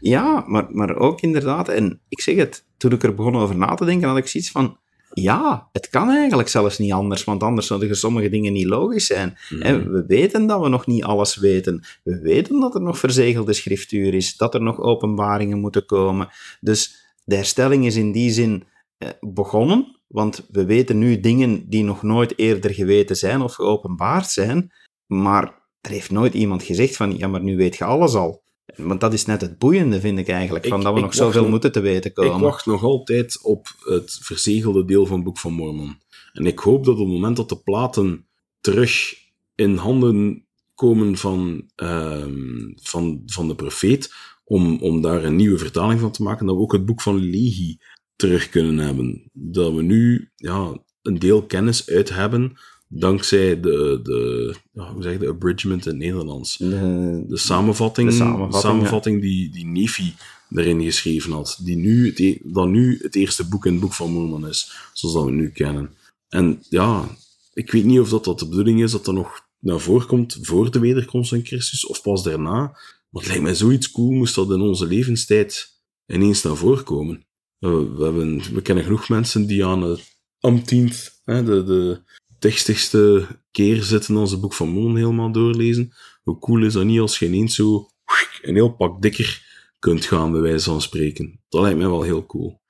A: Ja, maar, maar ook inderdaad, en ik zeg het, toen ik er begon over na te denken, had ik zoiets van, ja, het kan eigenlijk zelfs niet anders, want anders zouden sommige dingen niet logisch zijn. We weten dat we nog niet alles weten. We weten dat er nog verzegelde schriftuur is, dat er nog openbaringen moeten komen. Dus de herstelling is in die zin eh, begonnen, want we weten nu dingen die nog nooit eerder geweten zijn of geopenbaard zijn, maar er heeft nooit iemand gezegd van, ja, maar nu weet je alles al. Want dat is net het boeiende, vind ik eigenlijk, van
B: Ik-
A: dat we nog zoveel
B: nog-
A: moeten te weten komen.
B: Ik wacht nog altijd op het verzegelde deel van het Boek van Mormon. En ik hoop dat op het moment dat de platen terug in handen komen van, ehm, van, van de profeet, om, om daar een nieuwe vertaling van te maken, dat we ook het boek van Lehi terug kunnen hebben. Dat we nu ja, een deel kennis uit hebben, dankzij de, de hoe zeg je, de abridgment in het Nederlands
A: De-
B: de samenvatting,
A: De samenvatting,
B: samenvatting die, die Nefi erin geschreven had, die nu het, e- dat nu het eerste boek in het boek van Mormon is, zoals dat we nu kennen. En ja, ik weet niet of dat, dat de bedoeling is dat dat nog naar voren komt voor de wederkomst van Christus, of pas daarna. Maar het lijkt mij zoiets cool, moest dat in onze levenstijd ineens naar voren komen. We, we, hebben, we kennen genoeg mensen die aan het amtient, hè, de, de textigste keer zitten als het boek van Mormon helemaal doorlezen. Hoe cool is dat niet als je ineens zo een heel pak dikker kunt gaan, bij wijze van spreken. Dat lijkt mij wel heel cool.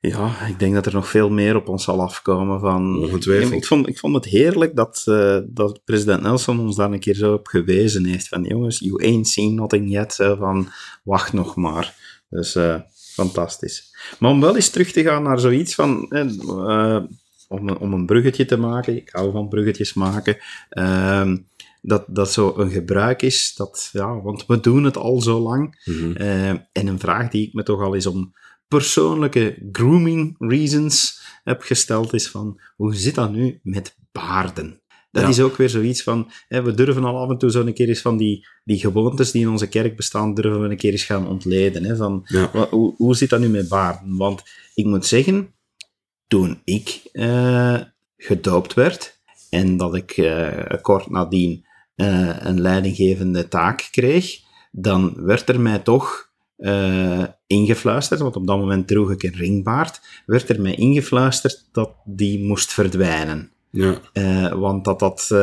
A: Ja, ik denk dat er nog veel meer op ons zal afkomen van...
B: Ongetwijfeld.
A: Ik vond, ik vond het heerlijk dat, eh, dat president Nelson ons daar een keer zo op gewezen heeft. Van jongens, you ain't seen nothing yet. Van, wacht nog maar. Dus eh, fantastisch. Maar om wel eens terug te gaan naar zoiets van... eh, om, een- om een bruggetje te maken. Ik hou van bruggetjes maken. ehm, dat, dat zo een gebruik is. Dat, ja, want we doen het al zo lang.
B: Mhm.
A: Eh, en een vraag die ik me toch al eens om persoonlijke grooming reasons heb gesteld is van, hoe zit dat nu met baarden? Dat
B: Ja.
A: is ook weer zoiets van, hè, we durven al af en toe zo een keer eens van die, die gewoontes die in onze kerk bestaan, durven we een keer eens gaan ontleden. Hè, van,
B: Ja.
A: hoe, hoe zit dat nu met baarden? Want ik moet zeggen, toen ik eh, gedoopt werd en dat ik eh, kort nadien eh, een leidinggevende taak kreeg, dan werd er mij toch ingefluisterd, want op dat moment droeg ik een ringbaard, werd er mij ingefluisterd dat die moest verdwijnen.
B: Ja.
A: Want dat dat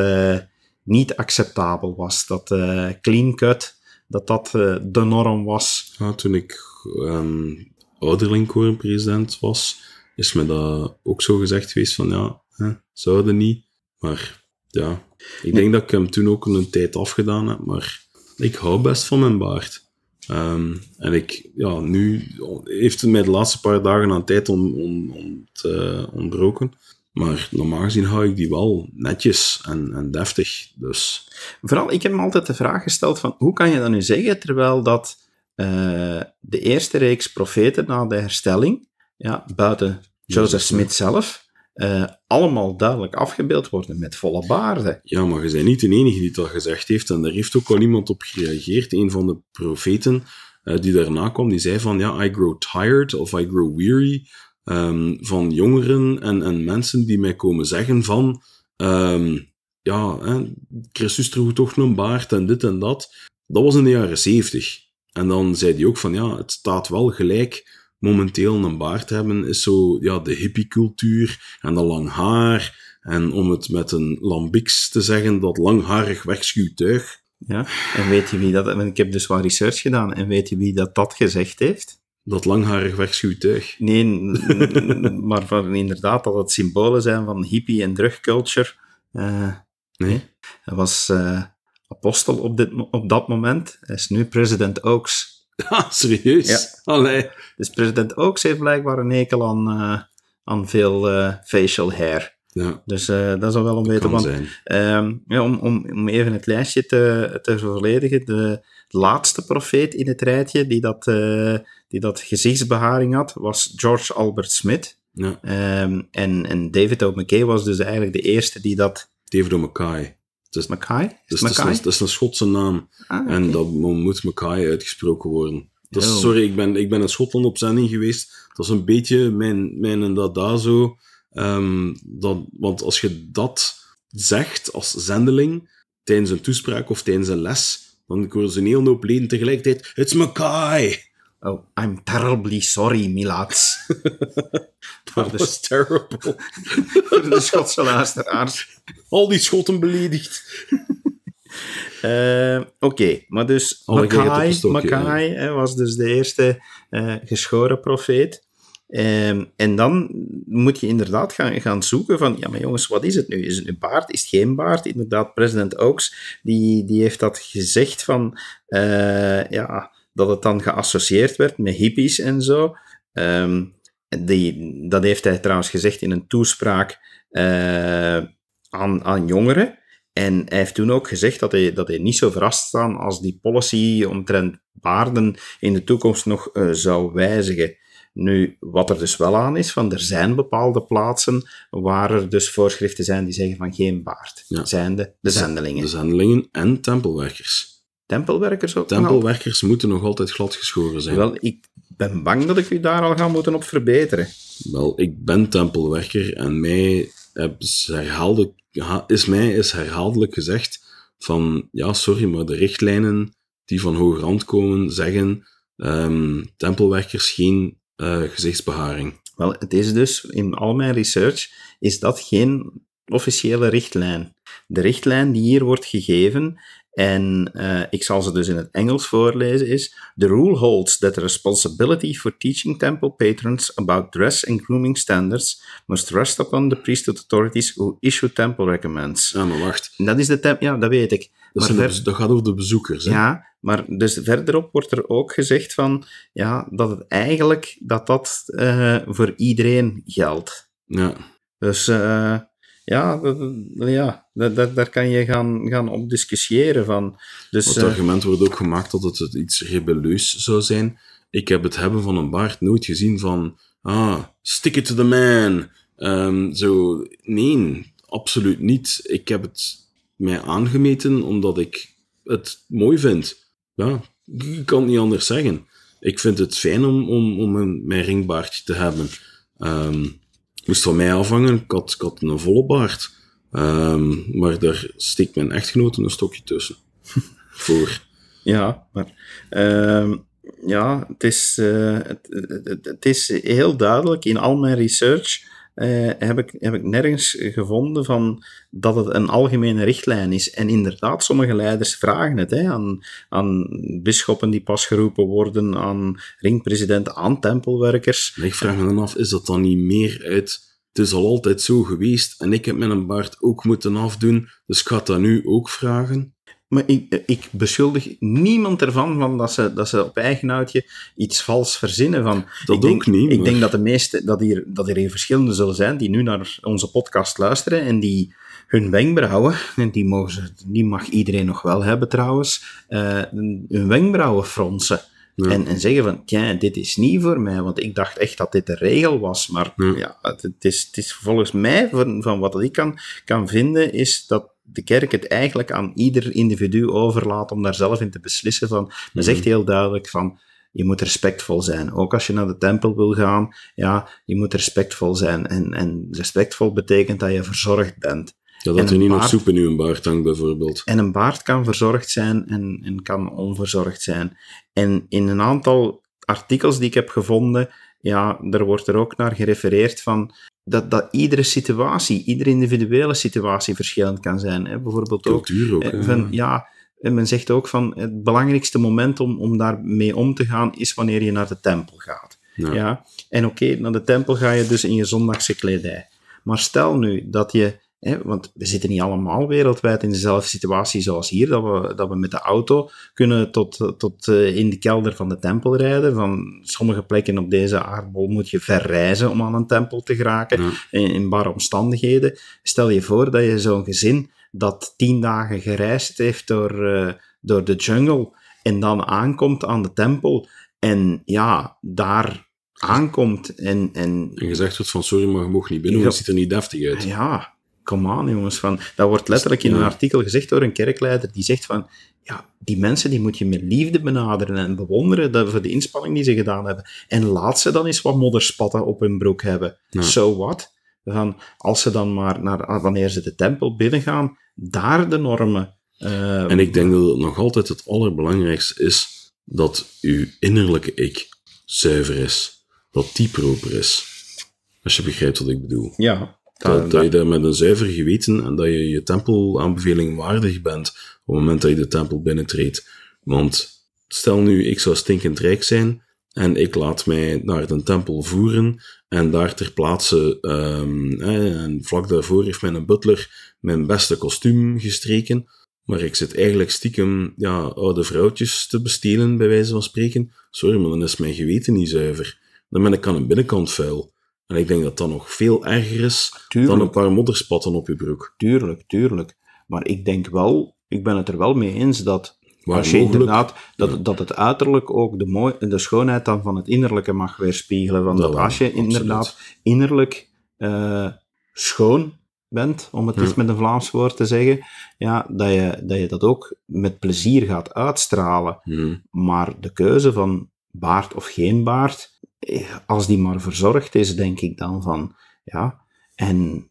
A: niet acceptabel was. Dat clean cut, dat dat de norm was.
B: Ja, toen ik ehm ouderlingkorenpresident was, is me dat ook zo gezegd geweest van ja, hè, zouden niet. Maar ja, ik denk dat ik hem toen ook een tijd afgedaan heb, maar ik hou best van mijn baard. Ehm, en ik, ja, nu heeft het mij de laatste paar dagen aan tijd on, on, ont- eh, ontbroken. Maar normaal gezien hou ik die wel netjes en, en deftig. Dus
A: Vooral, ik heb me altijd de vraag gesteld van, hoe kan je dat nu zeggen, terwijl dat eh, de eerste reeks profeten na de herstelling, ja, buiten Joseph Smith zelf, eh, allemaal duidelijk afgebeeld worden met volle baarden.
B: Ja, maar je bent niet de enige die dat gezegd heeft. En daar heeft ook al iemand op gereageerd. Een van de profeten eh, die daarna kwam, die zei van, ja, I grow tired of I grow weary ehm, van jongeren en, en mensen die mij komen zeggen van, ehm, ja, hè, Christus droeg toch een baard en dit en dat. Dat was in de jaren zeventig. En dan zei hij ook van, ja, het staat wel gelijk. Momenteel een baard hebben is zo, ja, de hippiecultuur en dat lang haar. En om het met een lambiks te zeggen, dat langharig wegschuwtuig.
A: Ja, en weet je wie dat... Ik heb dus wat research gedaan. En weet je wie dat dat gezegd heeft?
B: Dat langharig wegschuwtuig.
A: Nee, (laughs) maar van inderdaad dat het symbolen zijn van hippie en drugculture. Eh,
B: Nee?
A: hij was eh, apostel op, dit, op dat moment. Hij is nu president Oaks. (laughs)
B: Ah, serieus?
A: Ja.
B: Allee.
A: Dus president Oaks heeft blijkbaar een hekel aan, eh, aan veel eh, facial hair.
B: Ja,
A: Dus eh, dat is wel een Want
B: zijn.
A: Ehm, ja, om, om, om even het lijstje te, te volledigen, de laatste profeet in het rijtje die dat, die dat gezichtsbeharing had, was George Albert Smith.
B: Ja,
A: Ehm, en, en David O. McKay was dus eigenlijk de eerste die dat...
B: David O'Mackay. Het is,
A: Mackay? Is het
B: het, is het is een Schotse naam.
A: Ah,
B: En dat mo- moet Mackay uitgesproken worden. Dat is. Sorry, ik ben, ik ben in Schotland op zending geweest. Dat is een beetje mijn, mijn dat daar zo. ehm, dat, want als je dat zegt als zendeling tijdens een toespraak of tijdens een les, dan horen ze een hele hoop leden tegelijkertijd. It's Mackay!
A: Oh, I'm terribly sorry, Milaats. (laughs)
B: Dat
A: de,
B: was (laughs) terrible.
A: voor de Schotse luisteraars.
B: Al die Schotten beledigd.
A: Eh, Oké, maar dus
B: een
A: Mackay, was dus de eerste eh, geschoren profeet. Ehm, en dan moet je inderdaad gaan, gaan zoeken van, ja maar jongens, wat is het nu? Is het nu baard? Is het geen baard? Inderdaad, president Oaks, die, die heeft dat gezegd van, eh, ja, dat het dan geassocieerd werd met hippies en zo. Ehm, die, dat heeft hij trouwens gezegd in een toespraak eh, aan, aan jongeren. En hij heeft toen ook gezegd dat hij, dat hij niet zo verrast staan als die policy omtrent baarden in de toekomst nog eh, zou wijzigen. Nu, wat er dus wel aan is, van er zijn bepaalde plaatsen waar er dus voorschriften zijn die zeggen van geen baard.
B: Ja.
A: Zijnde de zendelingen.
B: De zendelingen en tempelwerkers.
A: Tempelwerkers ook nog
B: Tempelwerkers moeten nog altijd glad geschoren zijn.
A: Wel, ik ben bang dat ik u daar al ga moeten op verbeteren.
B: Wel, ik ben tempelwerker en mij heb ze herhaalde, ha- is mij is herhaaldelijk gezegd van, ja, sorry, maar de richtlijnen die van hoger hand komen zeggen, ehm, tempelwerkers geen eh, gezichtsbeharing.
A: Wel, het is dus, in al mijn research, is dat geen officiële richtlijn. De richtlijn die hier wordt gegeven, en eh, ik zal ze dus in het Engels voorlezen, is The rule holds that the responsibility for teaching temple patrons about dress and grooming standards must rest upon the priesthood authorities who issue temple recommends.
B: Ja, maar wacht,
A: dat is de tem ja, dat weet ik.
B: dat,
A: Maar ver-
B: dat gaat over de bezoekers. Hè?
A: ja, maar dus verderop wordt er ook gezegd van, ja, dat het eigenlijk, dat dat eh, voor iedereen geldt.
B: Ja.
A: Dus eh, ja, dat- ja dat, daar kan je gaan, gaan op discussiëren van. Dus,
B: Het
A: eh,
B: argument wordt ook gemaakt dat het iets rebelleus zou zijn. Ik heb het hebben van een baard nooit gezien van, ah, stick it to the man. Ehm, zo, nee, absoluut niet. Ik heb het mij aangemeten omdat ik het mooi vind. Ja, ik kan het niet anders zeggen. Ik vind het fijn om, om, om een, mijn ringbaardje te hebben. Ehm moest van mij afhangen, ik had, ik had een volle baard. Ehm, maar daar steekt mijn echtgenote een stokje tussen. (laughs) Voor.
A: ja, maar ehm, ja, het is, eh, het, het, het is heel duidelijk in al mijn research. Eh, heb, ik, heb ik nergens gevonden van dat het een algemene richtlijn is. En inderdaad, sommige leiders vragen het hè, aan, aan bisschoppen die pas geroepen worden, aan ringpresidenten, aan tempelwerkers.
B: Ik vraag me dan af, is dat dan niet meer uit... Het is al altijd zo geweest en ik heb mijn baard ook moeten afdoen, dus ik ga dat nu ook vragen.
A: Maar ik, ik beschuldig niemand ervan van dat ze, dat ze op eigen houtje iets vals verzinnen. Van,
B: Dat
A: ik denk,
B: ook niet,
A: Ik
B: maar-
A: denk dat, de meeste, dat, hier, dat er hier verschillende zullen zijn die nu naar onze podcast luisteren en die hun wenkbrauwen, en die, mogen ze, die mag iedereen nog wel hebben trouwens, eh, hun wenkbrauwen fronsen.
B: Ja.
A: En, en zeggen van, tja, dit is niet voor mij, want ik dacht echt dat dit de regel was. Maar
B: Ja.
A: ja, het, het is, het is volgens mij, van, van wat ik kan, kan vinden, is dat de kerk het eigenlijk aan ieder individu overlaat om daar zelf in te beslissen. Van, men zegt heel duidelijk van, je moet respectvol zijn. Ook als je naar de tempel wil gaan, ja, je moet respectvol zijn. En, en respectvol betekent dat je verzorgd bent.
B: Ja, dat er niet nog soep in uw baard hangt, bijvoorbeeld.
A: En een baard kan verzorgd zijn en, en kan onverzorgd zijn. En in een aantal artikels die ik heb gevonden, ja, daar wordt er ook naar gerefereerd van dat, dat iedere situatie, iedere individuele situatie verschillend kan zijn. Hè. Bijvoorbeeld ook
B: Cultuur ook.
A: eh,
B: hè.
A: van, ja, en men zegt ook van het belangrijkste moment om, om daarmee om te gaan is wanneer je naar de tempel gaat.
B: Ja.
A: Ja. En oké, naar de tempel ga je dus in je zondagse kledij. Maar stel nu dat je, hè, want we zitten niet allemaal wereldwijd in dezelfde situatie zoals hier, dat we, dat we met de auto kunnen tot, tot eh, in de kelder van de tempel rijden. Van sommige plekken op deze aardbol moet je ver reizen om aan een tempel te geraken,
B: Ja.
A: in, in barre omstandigheden. Stel je voor dat je zo'n gezin dat tien dagen gereisd heeft door, eh, door de jungle en dan aankomt aan de tempel en ja, daar aankomt en, en
B: En gezegd wordt van, sorry, maar je mag niet binnen, want het ziet er niet deftig uit.
A: ja, come on jongens. Van, dat wordt letterlijk in een artikel gezegd door een kerkleider die zegt van ja, die mensen die moet je met liefde benaderen en bewonderen dat, voor de inspanning die ze gedaan hebben. En laat ze dan eens wat modderspatten op hun broek hebben.
B: Ja.
A: So what? Van, als ze dan maar, naar, wanneer ze de tempel binnengaan, daar de normen... eh,
B: En ik denk dat het nog altijd het allerbelangrijkste is dat uw innerlijke ik zuiver is. Dat die proper is. Als je begrijpt wat ik bedoel.
A: Ja,
B: Dat, dat je daar met een zuiver geweten en dat je je tempelaanbeveling waardig bent op het moment dat je de tempel binnentreedt. Want stel nu, ik zou stinkend rijk zijn en ik laat mij naar de tempel voeren en daar ter plaatse, ehm, eh, en vlak daarvoor heeft mijn butler mijn beste kostuum gestreken, maar ik zit eigenlijk stiekem ja, oude vrouwtjes te bestelen, bij wijze van spreken. Sorry, maar dan is mijn geweten niet zuiver. Dan ben ik aan de binnenkant vuil. En ik denk dat dat nog veel erger is dan een paar modderspatten op je broek.
A: Tuurlijk, tuurlijk. Maar ik denk wel, ik ben het er wel mee eens dat
B: Waar
A: als je
B: mogelijk,
A: inderdaad, dat,
B: ja.
A: dat het uiterlijk ook de, mooi, de schoonheid dan van het innerlijke mag weerspiegelen. Want
B: Dat
A: dat
B: wel,
A: als je
B: absoluut.
A: inderdaad innerlijk eh, schoon bent, om het
B: Ja.
A: eens met een Vlaams woord te zeggen, ja, dat, je, dat je dat ook met plezier gaat uitstralen.
B: Hm.
A: Maar de keuze van baard of geen baard, als die maar verzorgd is, denk ik dan van, ja, en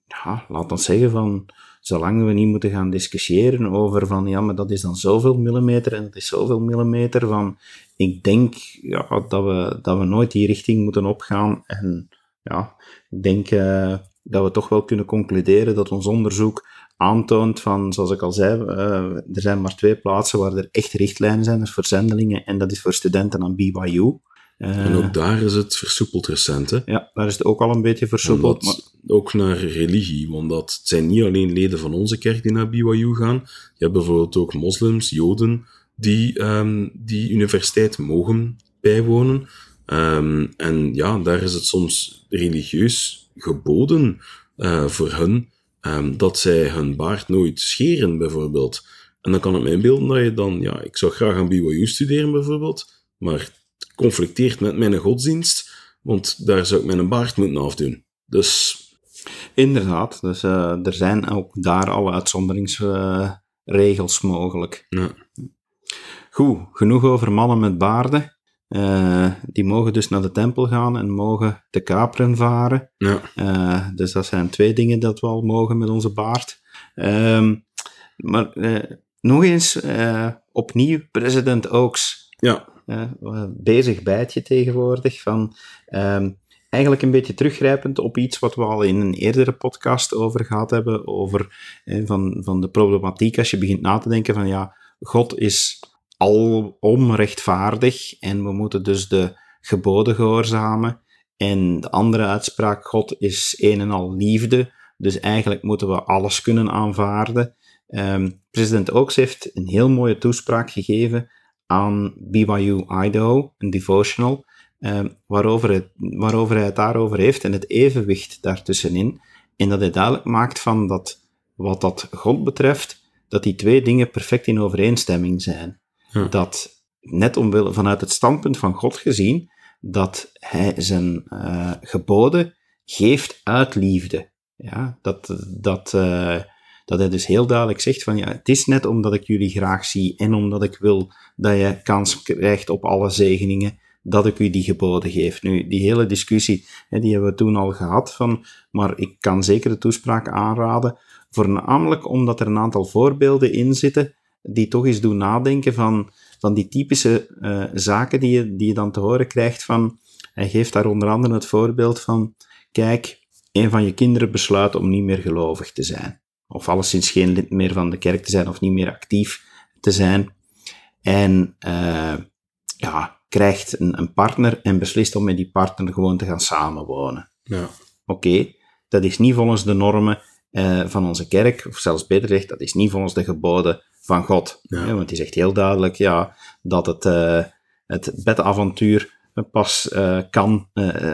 A: laat ons zeggen van, zolang we niet moeten gaan discussiëren over van, ja, maar dat is dan zoveel millimeter en dat is zoveel millimeter, van, ik denk ja, dat, we, dat we nooit die richting moeten opgaan. En ja, ik denk eh, dat we toch wel kunnen concluderen dat ons onderzoek aantoont van, zoals ik al zei, eh, er zijn maar twee plaatsen waar er echt richtlijnen zijn, dat is voor zendelingen en dat is voor studenten aan BYU. Eh,
B: En ook daar is het versoepeld recent, hè.
A: ja, daar is het ook al een beetje versoepeld. maar-
B: ook naar religie, want dat het zijn niet alleen leden van onze kerk die naar BYU gaan. Je hebt bijvoorbeeld ook moslims, joden, die ehm, die universiteit mogen bijwonen. Ehm, en ja, daar is het soms religieus geboden eh, voor hun ehm, dat zij hun baard nooit scheren, bijvoorbeeld. En dan kan het mij inbeelden dat je dan, ja, ik zou graag aan BYU studeren, bijvoorbeeld, maar conflicteert met mijn godsdienst, want daar zou ik mijn baard moeten afdoen. Dus
A: Inderdaad, dus eh, er zijn ook daar alle uitzonderingsregels mogelijk.
B: ja,
A: Goed, genoeg over mannen met baarden. Eh, die mogen dus naar de tempel gaan en mogen te kaperen varen.
B: ja,
A: Eh, dus dat zijn twee dingen dat we al mogen met onze baard. Ehm, maar nog eens, opnieuw, president Oaks.
B: ja,
A: bezig bijtje tegenwoordig. Van, ehm, eigenlijk een beetje teruggrijpend op iets wat we al in een eerdere podcast over gehad hebben. Over van, van de problematiek als je begint na te denken van ja, God is alom rechtvaardig en we moeten dus de geboden gehoorzamen. En de andere uitspraak, God is een en al liefde. Dus eigenlijk moeten we alles kunnen aanvaarden. Ehm, president Oaks heeft een heel mooie toespraak gegeven aan BYU Idaho, een devotional, ehm, waarover, het, waarover hij het daarover heeft en het evenwicht daartussenin. En dat hij duidelijk maakt van dat wat dat God betreft, dat die twee dingen perfect in overeenstemming zijn. Dat net omwille, vanuit het standpunt van God gezien, dat hij zijn eh, geboden geeft uit liefde. Ja, dat, dat, eh, dat hij dus heel duidelijk zegt van ja, het is net omdat ik jullie graag zie en omdat ik wil dat je kans krijgt op alle zegeningen, dat ik u die geboden geef. Nu, die hele discussie, hè, die hebben we toen al gehad, van, maar ik kan zeker de toespraak aanraden, voornamelijk omdat er een aantal voorbeelden in zitten die toch eens doen nadenken van, van die typische uh, zaken die je, die je dan te horen krijgt van, hij geeft daar onder andere het voorbeeld van, kijk, een van je kinderen besluit om niet meer gelovig te zijn. Of alleszins geen lid meer van de kerk te zijn of niet meer actief te zijn. En uh, ja, krijgt een, een, partner en beslist om met die partner gewoon te gaan samenwonen.
B: Ja.
A: Oké, dat is niet volgens de normen uh, van onze kerk, of zelfs beter gezegd, dat is niet volgens de geboden van God.
B: Ja.
A: want die zegt heel duidelijk ja, dat het, uh, het bedavontuur pas kan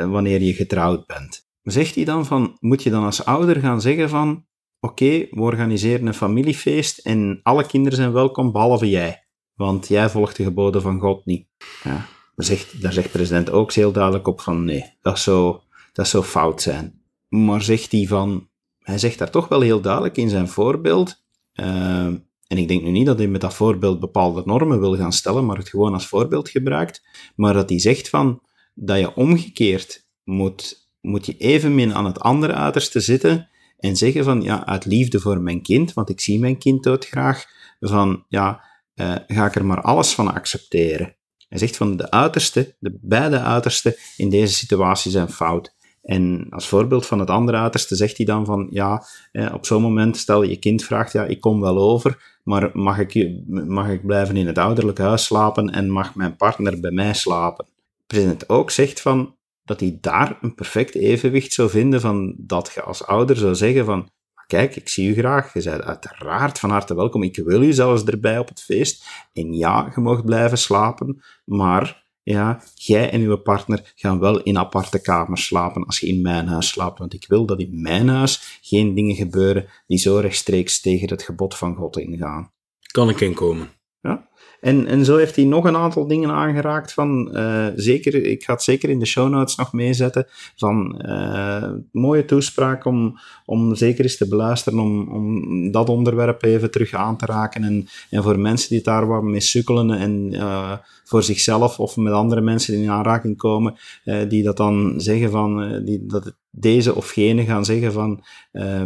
A: wanneer je getrouwd bent. Zegt hij dan van, moet je dan als ouder gaan zeggen van, oké, we organiseren een familiefeest en alle kinderen zijn welkom, behalve jij. Want jij volgt de geboden van God niet. Ja. Zegt, daar zegt president ook heel duidelijk op van, nee, dat zou, dat zou fout zijn. Maar zegt hij van, hij zegt daar toch wel heel duidelijk in zijn voorbeeld, uh, en ik denk nu niet dat hij met dat voorbeeld bepaalde normen wil gaan stellen, maar het gewoon als voorbeeld gebruikt. Maar dat hij zegt van, dat je omgekeerd moet, moet je evenmin aan het andere uiterste zitten en zeggen van, ja, uit liefde voor mijn kind, want ik zie mijn kind doodgraag, van, ja, uh, ga ik er maar alles van accepteren. Hij zegt van, de uiterste, de beide uitersten in deze situatie zijn fout. En als voorbeeld van het andere uiterste zegt hij dan van, ja, eh, op zo'n moment, stel je kind vraagt, ja, ik kom wel over, maar mag ik, mag ik blijven in het ouderlijk huis slapen en mag mijn partner bij mij slapen? President ook zegt van, dat hij daar een perfect evenwicht zou vinden van dat je als ouder zou zeggen van, kijk, ik zie u graag, je bent uiteraard van harte welkom, ik wil u zelfs erbij op het feest, en ja, je mag blijven slapen, maar ja, jij en uw partner gaan wel in aparte kamers slapen als je in mijn huis slaapt, want ik wil dat in mijn huis geen dingen gebeuren die zo rechtstreeks tegen het gebod van God ingaan.
B: Kan ik inkomen.
A: En, en zo heeft hij nog een aantal dingen aangeraakt van, uh, zeker, ik ga het zeker in de show notes nog meezetten, van uh, mooie toespraak om, om zeker eens te beluisteren, om, om dat onderwerp even terug aan te raken en, en voor mensen die daar wat mee sukkelen en uh, voor zichzelf of met andere mensen die in aanraking komen, die dat dan zeggen van, die, dat deze of gene gaan zeggen van, uh,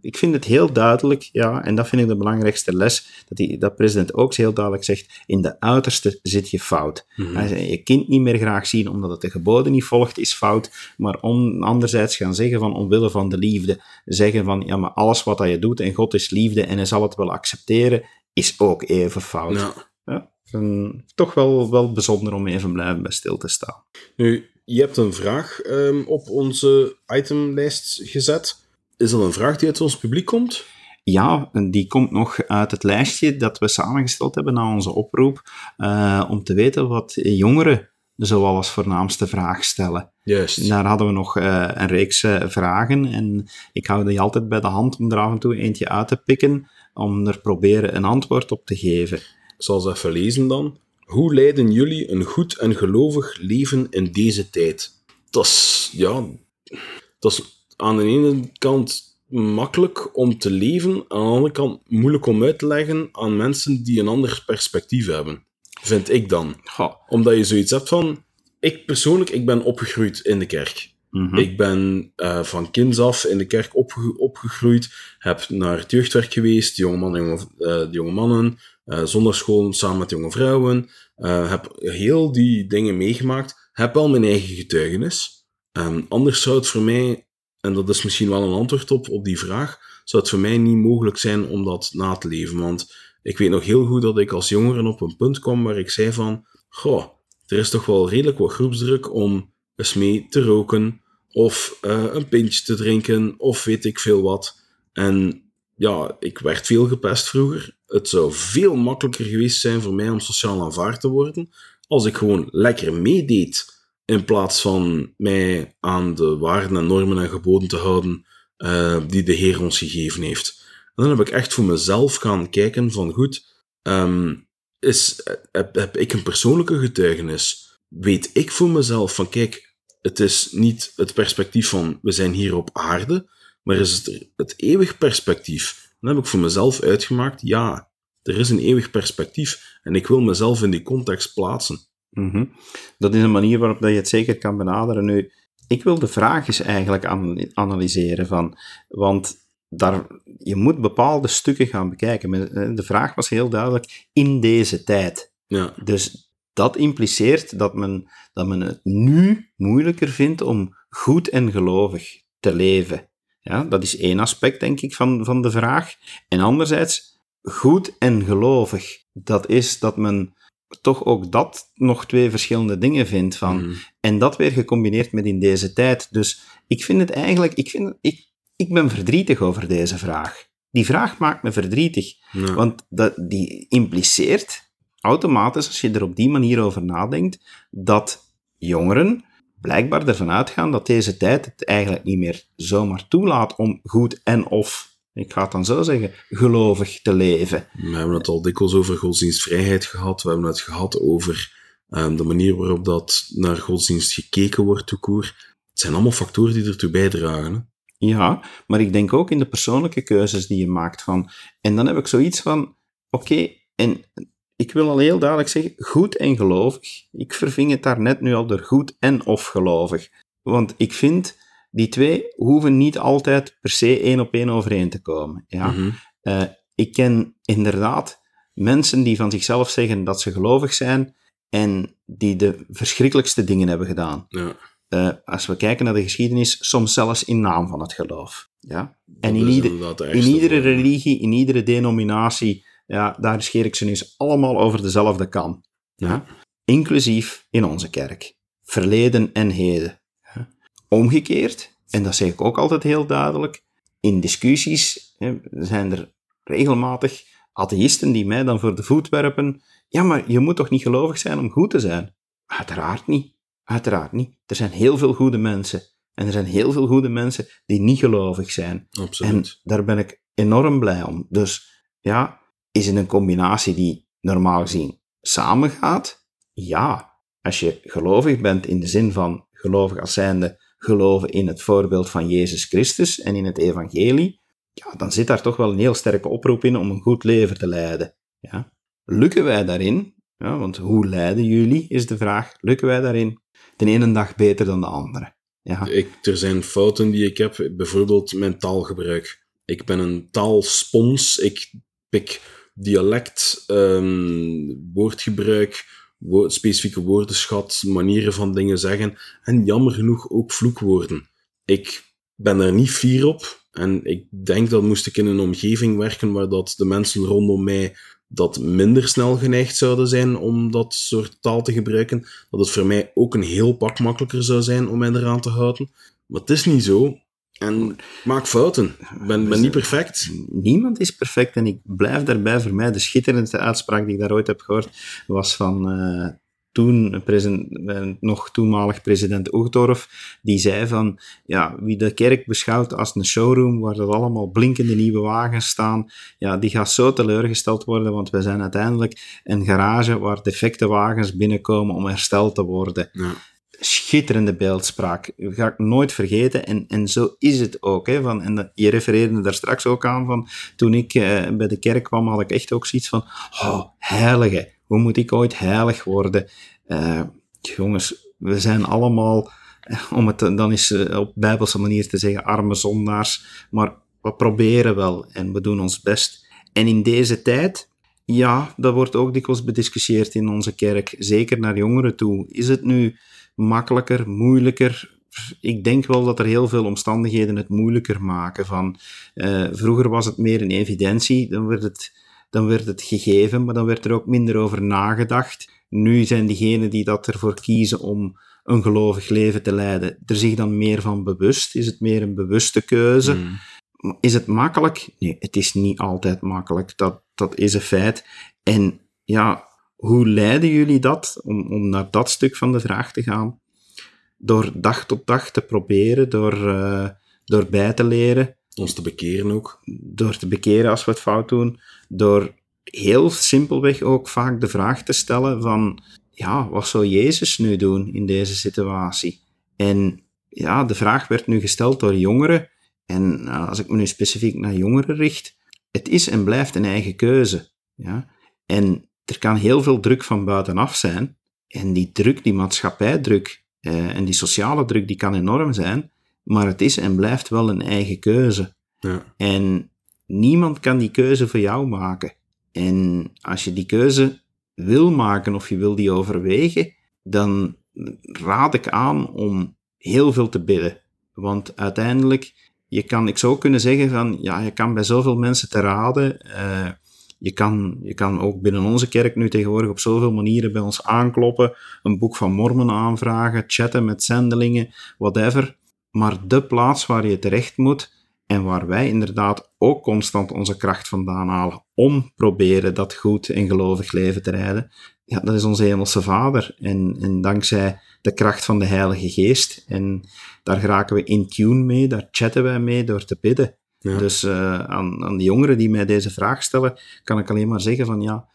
A: ik vind het heel duidelijk, ja, en dat vind ik de belangrijkste les, dat, die, dat president ook heel duidelijk zegt, in de uiterste zit je fout.
B: Mhm.
A: Hij je kind niet meer graag zien omdat het de geboden niet volgt, is fout, maar om, anderzijds gaan zeggen van, omwille van de liefde, zeggen van, ja, maar alles wat dat je doet, en God is liefde, en hij zal het wel accepteren, is ook even fout.
B: Ja.
A: Ja, en toch wel, wel bijzonder om even blijven bij stil te staan.
B: Nu, je hebt een vraag um, op onze itemlijst gezet. Is dat een vraag die uit ons publiek komt?
A: Ja, die komt nog uit het lijstje dat we samengesteld hebben na onze oproep, uh, om te weten wat jongeren zoal als voornaamste vraag stellen.
B: Juist.
A: Daar hadden we nog uh, een reeks uh, vragen en ik hou die altijd bij de hand om er af en toe eentje uit te pikken, om er proberen een antwoord op te geven.
B: Ik zal ze even lezen dan. Hoe leiden jullie een goed en gelovig leven in deze tijd? Dat is, ja, dat is aan de ene kant makkelijk om te leven, aan de andere kant moeilijk om uit te leggen aan mensen die een ander perspectief hebben. Vind ik dan. Omdat je zoiets hebt van, ik persoonlijk, ik ben opgegroeid in de kerk.
A: Mm -hmm.
B: Ik ben uh, van kinds af in de kerk opge opgegroeid, heb naar het jeugdwerk geweest, jonge mannen, jonge, uh, jonge mannen, zondagschool samen met jonge vrouwen, uh, heb heel die dingen meegemaakt, heb wel mijn eigen getuigenis. Um, anders zou het voor mij, en dat is misschien wel een antwoord op, op die vraag, zou het voor mij niet mogelijk zijn om dat na te leven. Want ik weet nog heel goed dat ik als jongere op een punt kwam waar ik zei van, goh, er is toch wel redelijk wat groepsdruk om eens mee te roken, of uh, een pintje te drinken, of weet ik veel wat. En ja, ik werd veel gepest vroeger. Het zou veel makkelijker geweest zijn voor mij om sociaal aanvaard te worden als ik gewoon lekker meedeed, in plaats van mij aan de waarden en normen en geboden te houden uh, die de Heer ons gegeven heeft. En dan heb ik echt voor mezelf gaan kijken van goed, um, is, heb, heb ik een persoonlijke getuigenis? Weet ik voor mezelf van kijk, het is niet het perspectief van we zijn hier op aarde, maar is het het eeuwig perspectief? Dan heb ik voor mezelf uitgemaakt, ja, er is een eeuwig perspectief en ik wil mezelf in die context plaatsen.
A: Mhm. Dat is een manier waarop dat je het zeker kan benaderen. Nu, ik wil de vraag eens eigenlijk an- analyseren van, want daar, je moet bepaalde stukken gaan bekijken. Eh, De vraag was heel duidelijk, in deze tijd.
B: Ja,
A: Dus dat impliceert dat men, dat men het nu moeilijker vindt om goed en gelovig te leven. Ja, dat is één aspect, denk ik, van, van de vraag. En anderzijds, goed en gelovig, dat is dat men toch ook dat nog twee verschillende dingen vindt van.
B: Mhm.
A: En dat weer gecombineerd met in deze tijd. Dus ik vind het eigenlijk, ik, vind, ik, ik ben verdrietig over deze vraag. Die vraag maakt me verdrietig.
B: ja.
A: Want dat, die impliceert automatisch, als je er op die manier over nadenkt, dat jongeren blijkbaar ervan uitgaan dat deze tijd het eigenlijk niet meer zomaar toelaat om goed en of, ik ga het dan zo zeggen, gelovig te leven.
B: We hebben het al dikwijls over godsdienstvrijheid gehad. We hebben het gehad over ehm, de manier waarop dat naar godsdienst gekeken wordt, toekoer. Het zijn allemaal factoren die ertoe bijdragen. Hè?
A: Ja, maar ik denk ook in de persoonlijke keuzes die je maakt van. En dan heb ik zoiets van: oké, en ik wil al heel duidelijk zeggen: goed en gelovig. Ik verving het daar net nu al door goed en of gelovig. Want ik vind die twee hoeven niet altijd per se één op één overeen te komen. Ja?
B: Mhm.
A: Eh, ik ken inderdaad mensen die van zichzelf zeggen dat ze gelovig zijn en die de verschrikkelijkste dingen hebben gedaan.
B: Ja.
A: Eh, als we kijken naar de geschiedenis, soms zelfs in naam van het geloof. Ja? En in, ieder, in iedere religie, in iedere denominatie, ja, daar scheer ik ze nu eens allemaal over dezelfde kam. Ja? Inclusief in onze kerk. Verleden en heden. Omgekeerd, en dat zeg ik ook altijd heel duidelijk, in discussies hè, zijn er regelmatig atheïsten die mij dan voor de voet werpen. Ja, maar je moet toch niet gelovig zijn om goed te zijn? Uiteraard niet. Uiteraard niet. Er zijn heel veel goede mensen. En er zijn heel veel goede mensen die niet gelovig zijn. En
B: Absoluut.
A: daar ben ik enorm blij om. Dus ja, is het een combinatie die normaal gezien samengaat? Ja. Als je gelovig bent in de zin van gelovig als zijnde geloven in het voorbeeld van Jezus Christus en in het evangelie, ja, dan zit daar toch wel een heel sterke oproep in om een goed leven te leiden. Ja. Lukken wij daarin? Ja, want hoe leiden jullie, is de vraag. Lukken wij daarin? De ene dag beter dan de andere. Ja.
B: Ik, er zijn fouten die ik heb, bijvoorbeeld mijn taalgebruik. Ik ben een taalspons. Ik pik dialect, ehm, woordgebruik, wo- specifieke woordenschat, manieren van dingen zeggen en jammer genoeg ook vloekwoorden. Ik ben er niet fier op en ik denk dat moest ik in een omgeving werken waar dat de mensen rondom mij dat minder snel geneigd zouden zijn om dat soort taal te gebruiken, dat het voor mij ook een heel pak makkelijker zou zijn om mij eraan te houden. Maar het is niet zo. En maak fouten. Ik ben, ben niet perfect.
A: Niemand is perfect en ik blijf daarbij. Voor mij de schitterendste uitspraak die ik daar ooit heb gehoord was van eh, toen president, eh, nog toenmalig president Oegdorf. Die zei van, ja, wie de kerk beschouwt als een showroom waar dat allemaal blinkende nieuwe wagens staan, ja, die gaat zo teleurgesteld worden, want we zijn uiteindelijk een garage waar defecte wagens binnenkomen om hersteld te worden
B: Ja.
A: Schitterende beeldspraak. Dat ga ik nooit vergeten. En, en zo is het ook. Hè, van, en je refereerde daar straks ook aan van toen ik eh, bij de kerk kwam, had ik echt ook zoiets van: oh, heilige, hoe moet ik ooit heilig worden? Eh, jongens, we zijn allemaal, eh, om het dan eens eh, op bijbelse manier te zeggen, arme zondaars. Maar we proberen wel en we doen ons best. En in deze tijd, ja, dat wordt ook dikwijls bediscussieerd in onze kerk, zeker naar jongeren toe. Is het nu makkelijker, moeilijker? Ik denk wel dat er heel veel omstandigheden het moeilijker maken. Van, eh, vroeger was het meer een evidentie, dan werd het, dan werd het gegeven, maar dan werd er ook minder over nagedacht. Nu zijn diegenen die dat ervoor kiezen om een gelovig leven te leiden, er zich dan meer van bewust. Is het meer een bewuste keuze?
B: Mm.
A: Is het makkelijk? Nee, het is niet altijd makkelijk. Dat, dat is een feit. En ja, hoe leiden jullie dat, om, om naar dat stuk van de vraag te gaan? Door dag tot dag te proberen, door, eh, door bij te leren,
B: Ons te bekeren ook.
A: door te bekeren als we het fout doen, door heel simpelweg ook vaak de vraag te stellen van, ja, wat zou Jezus nu doen in deze situatie? En ja, de vraag werd nu gesteld door jongeren, en uh, als ik me nu specifiek naar jongeren richt, het is en blijft een eigen keuze. Ja? En er kan heel veel druk van buitenaf zijn, en die druk, die maatschappijdruk uh, en die sociale druk, die kan enorm zijn, maar het is en blijft wel een eigen keuze.
B: Ja.
A: En niemand kan die keuze voor jou maken. En als je die keuze wil maken of je wil die overwegen, dan raad ik aan om heel veel te bidden. Want uiteindelijk, je kan, ik zou kunnen zeggen van, ja, je kan bij zoveel mensen te raden. Uh, je, kan, je kan ook binnen onze kerk nu tegenwoordig op zoveel manieren bij ons aankloppen, een boek van Mormon aanvragen, chatten met zendelingen, whatever. Maar de plaats waar je terecht moet en waar wij inderdaad ook constant onze kracht vandaan halen om proberen dat goed en gelovig leven te rijden, ja, dat is onze hemelse Vader. En, en dankzij de kracht van de Heilige Geest. En daar geraken we in tune mee, daar chatten wij mee door te bidden.
B: Ja.
A: Dus uh, aan, aan de jongeren die mij deze vraag stellen, kan ik alleen maar zeggen van ja,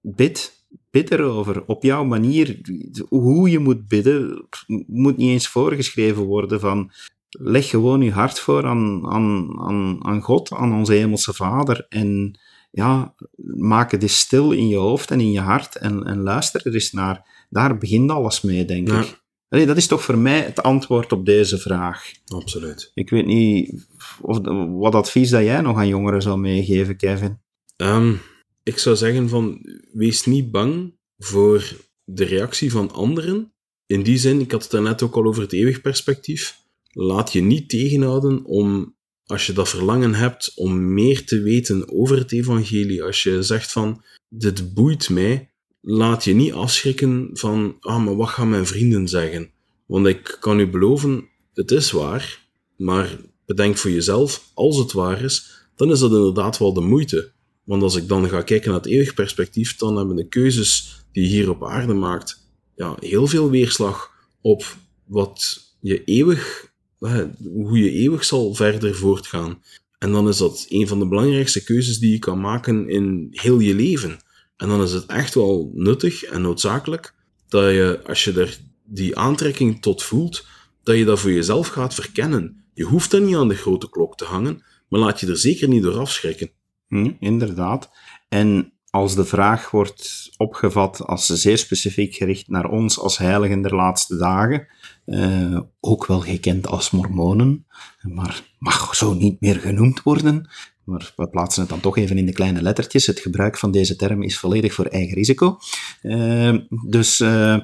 A: bid, bid erover. Op jouw manier, hoe je moet bidden, moet niet eens voorgeschreven worden van leg gewoon je hart voor aan, aan, aan, aan God, aan onze hemelse Vader. En ja, maak het eens stil in je hoofd en in je hart en, en luister er eens naar. Daar begint alles mee, denk
B: Ja.
A: ik. Allee, dat is toch voor mij het antwoord op deze vraag.
B: Absoluut.
A: Ik weet niet of, wat advies dat jij nog aan jongeren zou meegeven, Kevin.
B: Ehm, ik zou zeggen van, wees niet bang voor de reactie van anderen. In die zin, ik had het daarnet ook al over het eeuwig perspectief. Laat je niet tegenhouden om, als je dat verlangen hebt, om meer te weten over het evangelie. Als je zegt van, dit boeit mij, laat je niet afschrikken van, ah, maar wat gaan mijn vrienden zeggen? Want ik kan u beloven, het is waar, maar bedenk voor jezelf, als het waar is, dan is dat inderdaad wel de moeite. Want als ik dan ga kijken naar het eeuwig perspectief, dan hebben de keuzes die je hier op aarde maakt, ja, heel veel weerslag op wat je eeuwig, eh, hoe je eeuwig zal verder voortgaan. En dan is dat een van de belangrijkste keuzes die je kan maken in heel je leven. En dan is het echt wel nuttig en noodzakelijk dat je, als je er die aantrekking tot voelt, dat je dat voor jezelf gaat verkennen. Je hoeft dan niet aan de grote klok te hangen, maar laat je er zeker niet door afschrikken.
A: Hm, inderdaad. En als de vraag wordt opgevat als zeer specifiek gericht naar ons als heiligen der laatste dagen, eh, ook wel gekend als mormonen, maar mag zo niet meer genoemd worden. Maar we plaatsen het dan toch even in de kleine lettertjes. Het gebruik van deze term is volledig voor eigen risico. Uh, dus uh,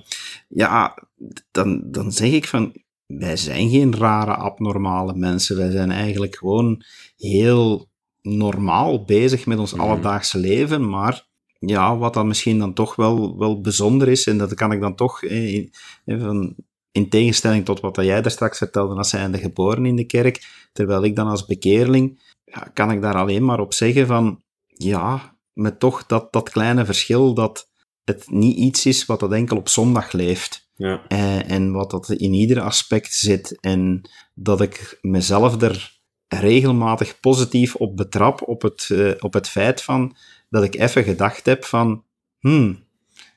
A: ja, dan, dan zeg ik van, wij zijn geen rare, abnormale mensen. Wij zijn eigenlijk gewoon heel normaal bezig met ons
B: Mhm.
A: alledaagse leven, maar ja, wat dan misschien dan toch wel, wel bijzonder is, en dat kan ik dan toch, eh, eh, van, in tegenstelling tot wat jij daar straks vertelde, als zijnde geboren in de kerk, terwijl ik dan als bekeerling, ja, kan ik daar alleen maar op zeggen van, ja, met toch dat, dat kleine verschil dat het niet iets is wat dat enkel op zondag leeft.
B: Ja.
A: Eh, en wat dat in ieder aspect zit. En dat ik mezelf er regelmatig positief op betrap, op het, eh, op het feit van dat ik even gedacht heb van, hmm,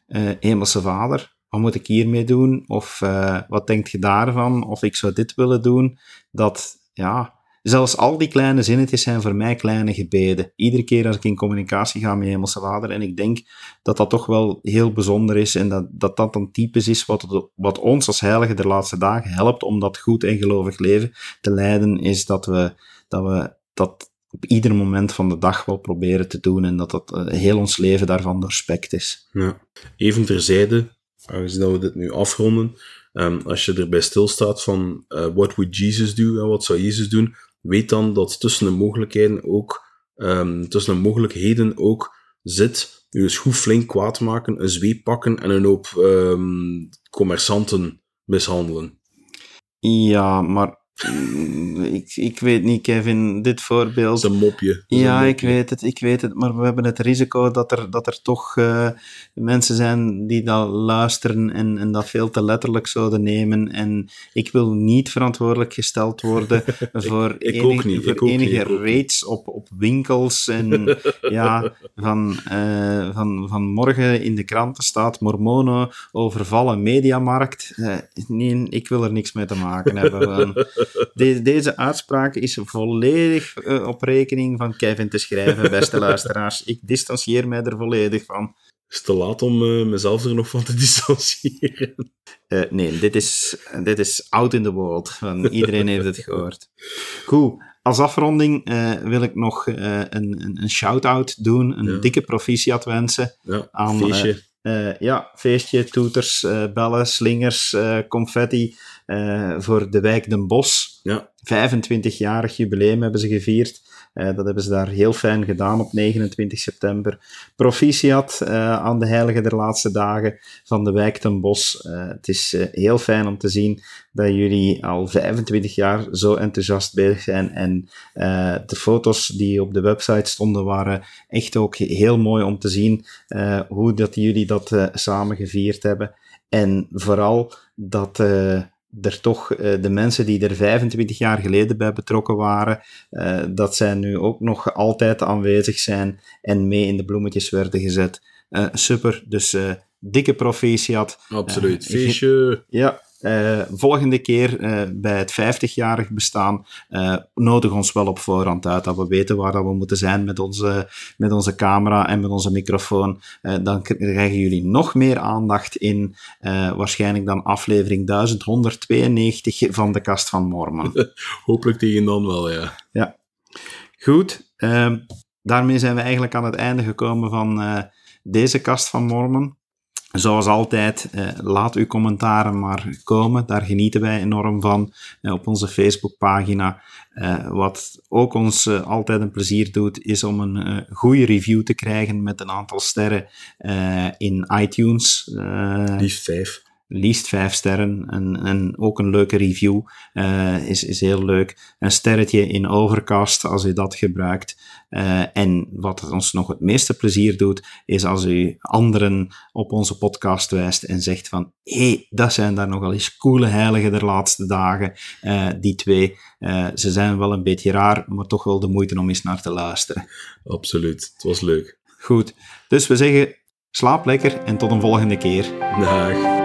A: eh, hemelse vader, wat moet ik hiermee doen? Of eh, wat denkt je daarvan? Of ik zou dit willen doen. Dat, ja, zelfs al die kleine zinnetjes zijn voor mij kleine gebeden. Iedere keer als ik in communicatie ga met hemelse vader. En ik denk dat dat toch wel heel bijzonder is en dat dat, dat een typisch is wat, wat ons als heiligen de laatste dagen helpt om dat goed en gelovig leven te leiden, is dat we dat, we dat op ieder moment van de dag wel proberen te doen en dat dat eh, heel ons leven daarvan doorspekt is.
B: Ja. Even terzijde, aangezien dat we dit nu afronden, ehm, als je erbij stilstaat van eh, what would Jesus do en wat zou Jezus doen, weet dan dat tussen de mogelijkheden ook, ehm, tussen de mogelijkheden ook zit, je eens goed flink kwaad maken, een zweep pakken en een hoop ehm, commerçanten mishandelen.
A: Ja, maar ik, ik weet niet, Kevin, dit
B: Dat
A: voorbeeld.
B: is een mopje. Dat is
A: Ja,
B: een
A: ik weet het, ik weet het, maar we hebben het risico dat er, dat er toch eh, mensen zijn die dat luisteren en, en dat veel te letterlijk zouden nemen. En ik wil niet verantwoordelijk gesteld worden (laughs) voor
B: ik
A: enige,
B: niet,
A: voor
B: ik
A: enige raids op, op winkels. En (laughs) ja, van, eh, van, van morgen in de kranten staat Mormonen overvallen mediamarkt. Eh, nee, ik wil er niks mee te maken hebben. (laughs) want de- deze uitspraak is volledig eh, op rekening van Kevin te schrijven, beste (laughs) luisteraars. Ik distancieer mij er volledig van.
B: Is het te laat om eh, mezelf er nog van te (laughs) distancieren?
A: Eh, nee, dit is, dit is out in the world. Van iedereen heeft het gehoord. Goed, als afronding wil ik nog een, een, shout-out doen, een
B: Ja.
A: dikke proficiat wensen.
B: Ja,
A: Aan,
B: feestje.
A: Ja, feestje, toeters, bellen, slingers, confetti eh, voor de wijk Den Bosch.
B: ja,
A: 25-jarig jubileum hebben ze gevierd. Eh, dat hebben ze daar heel fijn gedaan op 29 september. Proficiat eh, aan de heilige der laatste dagen van de wijk ten Bosch. Eh, het is heel fijn om te zien dat jullie al 25 jaar zo enthousiast bezig zijn. En de foto's die op de website stonden waren echt ook heel mooi om te zien hoe dat jullie dat samen gevierd hebben. En vooral dat er toch eh, de mensen die er 25 jaar geleden bij betrokken waren, eh, dat zij nu ook nog altijd aanwezig zijn en mee in de bloemetjes werden gezet. Eh, super, dus dikke proficiat.
B: absoluut. feestje.
A: Ja, eh, volgende keer eh, bij het 50-jarig bestaan, eh, nodig ons wel op voorhand uit, dat we weten waar dat we moeten zijn met onze, met onze camera en met onze microfoon. Dan krijgen jullie nog meer aandacht in waarschijnlijk dan aflevering 1192 van de Kast van Mormon. (laughs)
B: Hopelijk tegen dan wel, ja.
A: Goed, ehm, daarmee zijn we eigenlijk aan het einde gekomen van deze Kast van Mormon. Zoals altijd, eh, laat uw commentaren maar komen. Daar genieten wij enorm van eh, op onze Facebookpagina. Eh, wat ook ons eh, altijd een plezier doet, is om een goede review te krijgen met een aantal sterren in iTunes.
B: Liefst vijf.
A: liefst vijf sterren en, en ook een leuke review is, is heel leuk. Een sterretje in Overcast als u dat gebruikt. Eh, en wat ons nog het meeste plezier doet, is als u anderen op onze podcast wijst en zegt van hé, hey, dat zijn daar nogal eens coole heiligen der laatste dagen. Eh, die twee, eh, ze zijn wel een beetje raar, maar toch wel de moeite om eens naar te luisteren.
B: Absoluut. Het was leuk.
A: Goed, dus we zeggen slaap lekker en tot een volgende keer.
B: Dag.